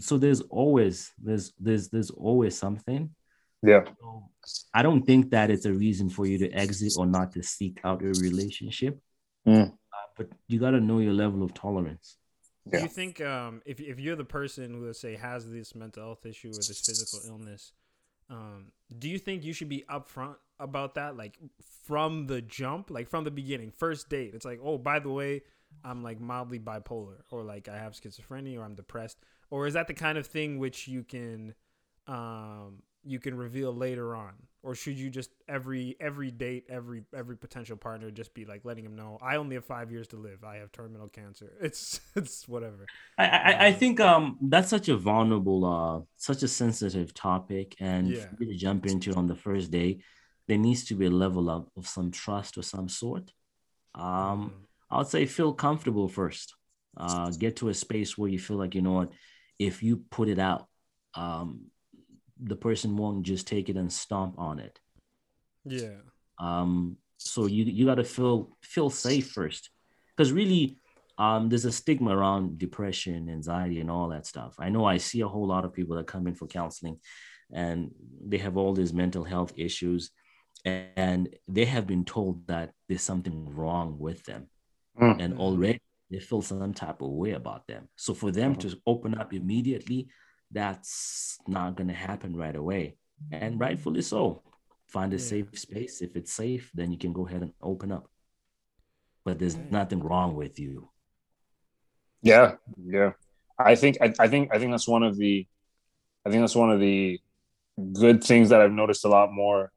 so there's always there's there's there's always something. Yeah. So I don't think that it's a reason for you to exit or not to seek out a relationship. Mm. Uh, but you got to know your level of tolerance. Do you think um, if if you're the person who let's say has this mental health issue or this physical illness, um, do you think you should be upfront about that, like from the jump, like from the beginning, first date? It's like, oh, by the way, I'm like mildly bipolar, or like I have schizophrenia, or I'm depressed, or is that the kind of thing which you can, um, you can reveal later on, or should you just every every date, every every potential partner just be like letting him know I only have five years to live, I have terminal cancer. It's it's whatever. I, I, I think um that's such a vulnerable, uh, such a sensitive topic, and Yeah. to jump into it on the first day, there needs to be a level of, of some trust or some sort. Um, I would say feel comfortable first. Uh, get to a space where you feel like you know what, if you put it out, um, the person won't just take it and stomp on it. Yeah. Um, so you you got to feel feel safe first, because really, um, there's a stigma around depression, anxiety, and all that stuff. I know I see a whole lot of people that come in for counseling, and they have all these mental health issues, and they have been told that there's something wrong with them, Mm. and already they feel some type of way about them. So for them to open up immediately, that's not going to happen right away, and rightfully so find a Yeah. safe space. If it's safe, then you can go ahead and open up. But there's Okay. nothing wrong with you. Yeah, yeah. I think I, I think I think that's one of the I think that's one of the good things that I've noticed a lot more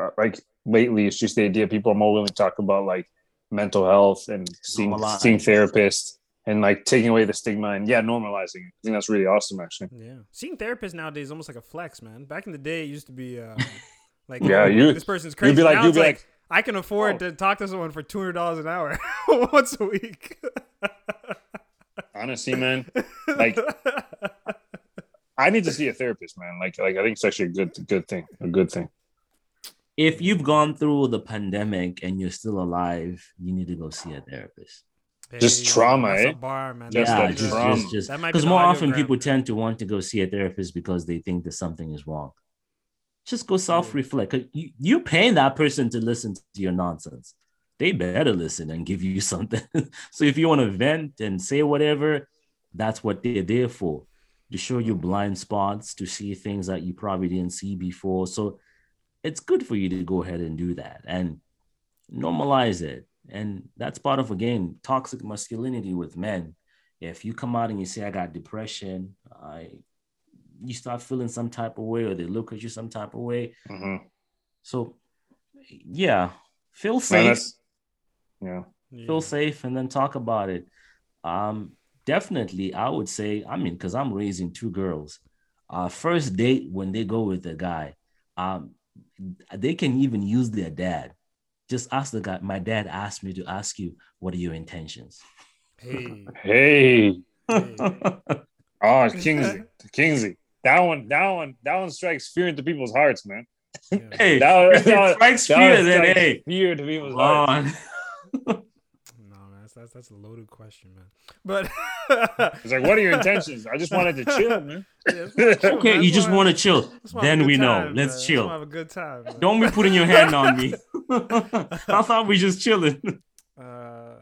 uh, like lately. It's just the idea people are more willing to talk about like mental health and seeing seeing therapists and like taking away the stigma and yeah, normalizing. it. I think that's really awesome actually. Yeah, seeing therapists nowadays is almost like a flex, man. Back in the day, it used to be uh, like, Yeah, oh, you- this person's crazy. you'd crazy. be like- now you'd it's be like, like, I can afford oh. to talk to someone for two hundred dollars an hour once a week. Honestly, man, like I need to see a therapist, man. Like like I think it's actually a good good thing. A good thing. If you've gone through the pandemic and you're still alive, you need to go see a therapist. Just trauma, that's a eh? bar, man. Just yeah, might that just, trauma. just, just That might be because the more often people tend to want to go see a therapist because they think that something is wrong. Just go self-reflect. You, you're paying that person to listen to your nonsense. They better listen and give you something. so if you want to vent and say whatever, that's what they're there for. To show you blind spots, to see things that you probably didn't see before. So it's good for you to go ahead and do that and normalize it. And that's part of again toxic masculinity with men. If you come out and you say I got depression, I you start feeling some type of way, or they look at you some type of way. Mhm. So yeah, feel safe. that's Yeah. Yeah. feel safe and then talk about it um definitely i would say i mean because i'm raising two girls uh first date when they go with a guy um they can even use their dad just ask the guy my dad asked me to ask you what are your intentions Hey. Hey. Ah, hey. Oh, Kingsley. Kingsley. That one, that one, that one strikes fear into people's hearts, man. Yeah. hey That one, that one- strikes that fear then hey fear to people's hearts. on. No, man, that's, that's that's a loaded question, man. But It's like, what are your intentions? I just wanted to chill, man. okay you just want to chill then we know let's chill Have a good time. man. don't be putting your hand on me i thought we just chilling Uh,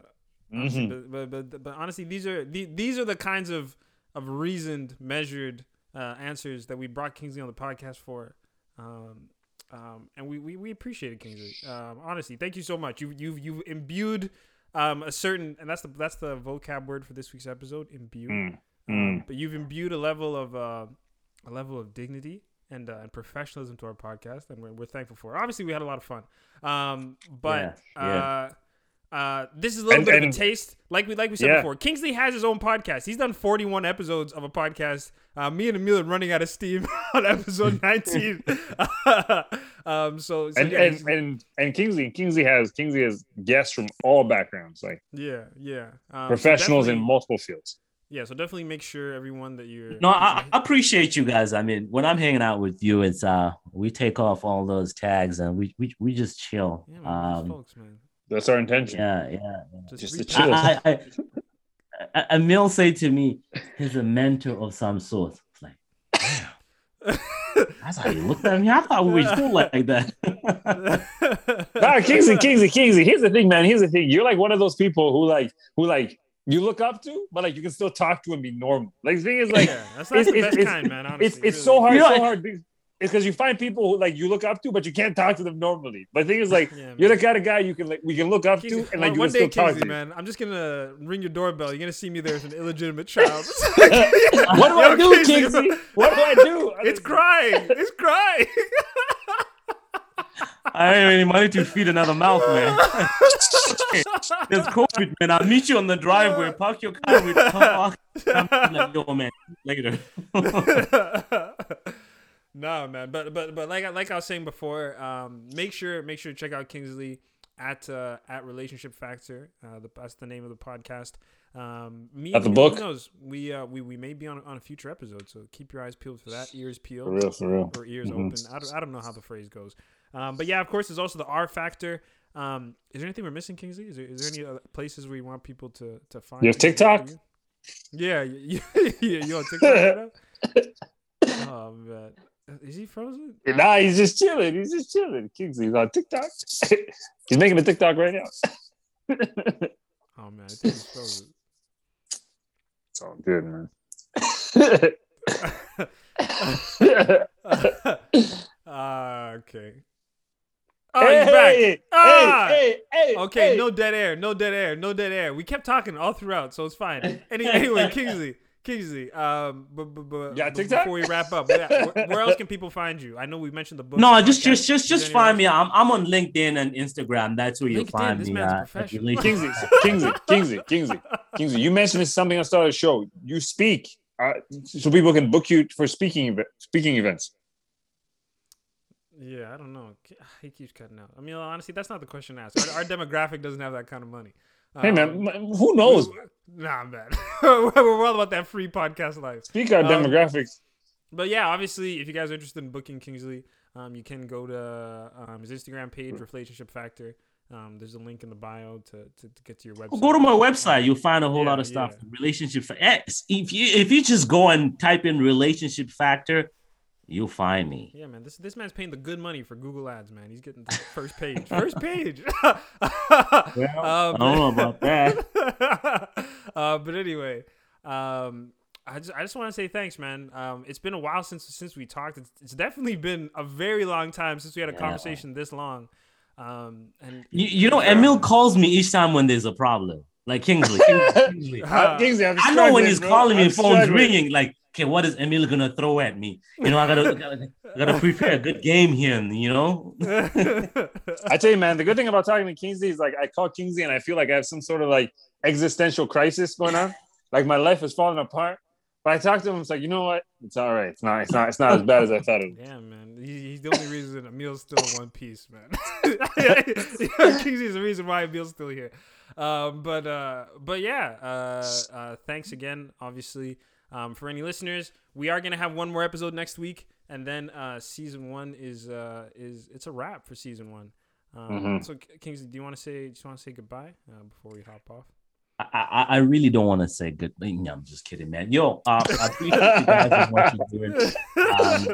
Mhm. but, but, but but honestly, these are the, these are the kinds of of reasoned, measured uh, answers that we brought Kingsley on the podcast for. Um, um, and we, we, we appreciate it, Kingsley. Um, honestly, thank you so much. You you've you've imbued um, a certain, and that's the that's the vocab word for this week's episode. Imbued. Mm, Um, mm. but you've imbued a level of uh, a level of dignity and, uh, and professionalism to our podcast, and we're, we're thankful for. it. Obviously, we had a lot of fun. Um, but Yeah, yeah. Uh, uh, this is a little And- bit of a taste, like we like we said Yeah. before. Kingsley has his own podcast. He's done 41 episodes of a podcast. Uh, me and Emil are running out of steam on episode 19. um, so, so And, and and and Kingsley, Kingsley has Kingsley has guests from all backgrounds, like yeah, yeah. Um, so professionals in multiple fields. Yeah, so definitely make sure everyone that you're. No, I, I appreciate you guys. I mean, when I'm hanging out with you, it's uh we take off all those tags and we we, we just chill. yeah, man, Um, folks, man. That's our intention. yeah, yeah. Just, just reach to chill. out. I, I, I, I- Emil say to me, he's a mentor of some sort. It's like, damn, that's how you looked at me. I thought we were still like that. Nah, Kingsley, Kingsley, Kingsley. Here's the thing, man. Here's the thing. You're like one of those people who like who like you look up to, but like you can still talk to and be normal. Like the thing is like yeah, that's, that's it's- the it's- best it's- kind, man. Honestly, it's it's really. so hard, You know, so hard. It's because you find people who like you look up to, but you can't talk to them normally. But the thing is, like, Yeah, you're the kind of guy you can like we can look up Kingsley, to, and like one, you one day, still talk Kingsley, man, I'm just gonna ring your doorbell. You're gonna see me there as an illegitimate child. what do I do, Kingsley, Kingsley? What do I do? it's crying. It's crying. I ain't any money to feed another mouth, man. There's COVID, man. I'll meet you on the driveway. Park your car with talk. I'm like, yo, man, later. no, man, but but but like I- like I was saying before, um, make sure make sure to check out Kingsley at uh, at Relationship Factor. Uh, the, that's the name of the podcast. Um, me At the book? Who knows? We uh we, we may be on on a future episode, so keep your eyes peeled for that. Ears peeled. For real, for real. or ears Mhm. open. I don't, I don't know how the phrase goes. Um, but yeah, of course, there's also the R factor. Um, is there anything we're missing, Kingsley? Is there, is there any other places where you want people to, to find? You have TikTok? you? Yeah, you, yeah, you on TikTok right? Oh man, is he frozen? Nah, he's just chilling. He's just chilling. Kingsley's on TikTok. he's making a TikTok right now. Oh man, I think he's frozen. it's all good, man. Ah, okay. Oh, he's back. hey, Ah! hey, hey, Okay, hey. no dead air, no dead air, no dead air. We kept talking all throughout, so it's fine. Any, anyway, Kingsley, Kingsley, um, but, but, but, Yeah, but TikTok? before we wrap up, where, where- where else can people find you? I know we mentioned the book. No, the just just just just find me. I'm I'm on LinkedIn and Instagram. That's where you'll LinkedIn, find this me. man's uh, at professional. Relation- Kingsley, Kingsley, Kingsley, Kingsley, Kingsley. You mentioned this something on the start of the show. You speak, uh, so people can book you for speaking ev- speaking events. Yeah, I don't know. He keeps cutting out. I mean, honestly, that's not the question asked. Our, our demographic doesn't have that kind of money. Hey man, Um, who knows? Nah, man. we're, all about that free podcast life. Speak our Um, demographics. But yeah, obviously, if you guys are interested in booking Kingsley, um, you can go to um, his Instagram page, Relationship Factor. Um, there's a link in the bio to, to, to get to your website. Go to my website. You'll find a whole Yeah, lot of stuff. yeah. Relationship. If you if you just go and type in relationship factor, you'll find me. Yeah, man. This this man's paying the good money for Google Ads, man. He's getting the first page. First page. I don't know about that. uh, but anyway, um, I just I just want to say thanks, man. Um, it's been a while since since we talked. It's, it's definitely been a very long time since we had a Yeah. conversation this long. Um, and You, you know, Emil calls me each time when there's a problem. Like Kingsley. Kingsley, Kingsley. Uh, Kingsley, I'm know when he's bro. calling me, I'm phone's struggling. ringing. Like okay, what is Emil gonna throw at me? You know, I gotta, gotta, gotta prepare a good game here. You know, I tell you, man, the good thing about talking to Kingsley is like I call Kingsley and I feel like I have some sort of like existential crisis going on. Like my life is falling apart. But I talked to him. It's like you know what? It's all right. It's not. It's not. It's not as bad as I thought it. was. Yeah, man. He, he's the only reason Emil's still in one piece, man. Kingsley's the reason why Emil's still here. Um, but uh, but yeah. Uh, uh, thanks again, obviously, um, for any listeners. We are gonna have one more episode next week, and then uh, season one is uh is it's a wrap for season one. Um, Mhm. So Kingsley, do you want to say just want to say goodbye uh, before we hop off? I, I, I really don't want to say good. No, I'm just kidding, man. Yo, uh, I appreciate you guys and what you're doing. Um,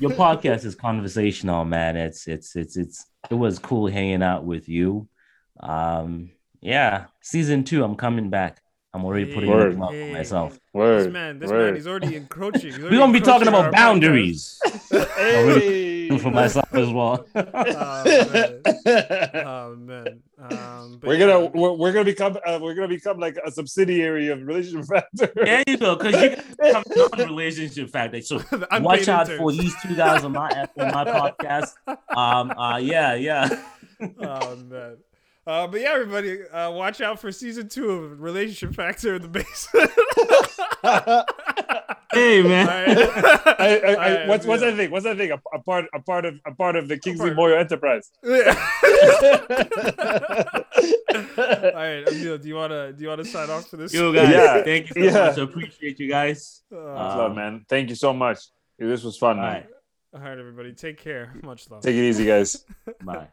your podcast is conversational, man. It's it's it's it's it was cool hanging out with you. Um, yeah, season two, I'm coming back. I'm already putting Word. it in for myself. Word. This man, this word. man, he's already encroaching. He's We're gonna be talking about boundaries Hey. for myself as well. Oh man, oh man. Um, but we're gonna we're, we're gonna become uh, we're gonna become like a subsidiary of relationship factor. there you go, because you come on relationship factor. So watch out interns. for these two guys on my on my podcast. Um, uh, yeah, yeah. oh man. Uh, but yeah, everybody, uh, watch out for season two of Relationship Factor in the Basement. Hey, man. All right. I, I, I, All right, what's what's yeah. that thing? What's that thing? A, a part a part of a part of the Kingsley part- Moyo enterprise. Yeah. All right, Emil, do you wanna do you wanna sign off for this? Yo, guys, Yeah, thank you so yeah. much. I appreciate you guys. Uh, Uh, love, man. Thank you so much. This was fun, All man. right, all right, everybody, take care. Much love. Take it easy, guys. bye.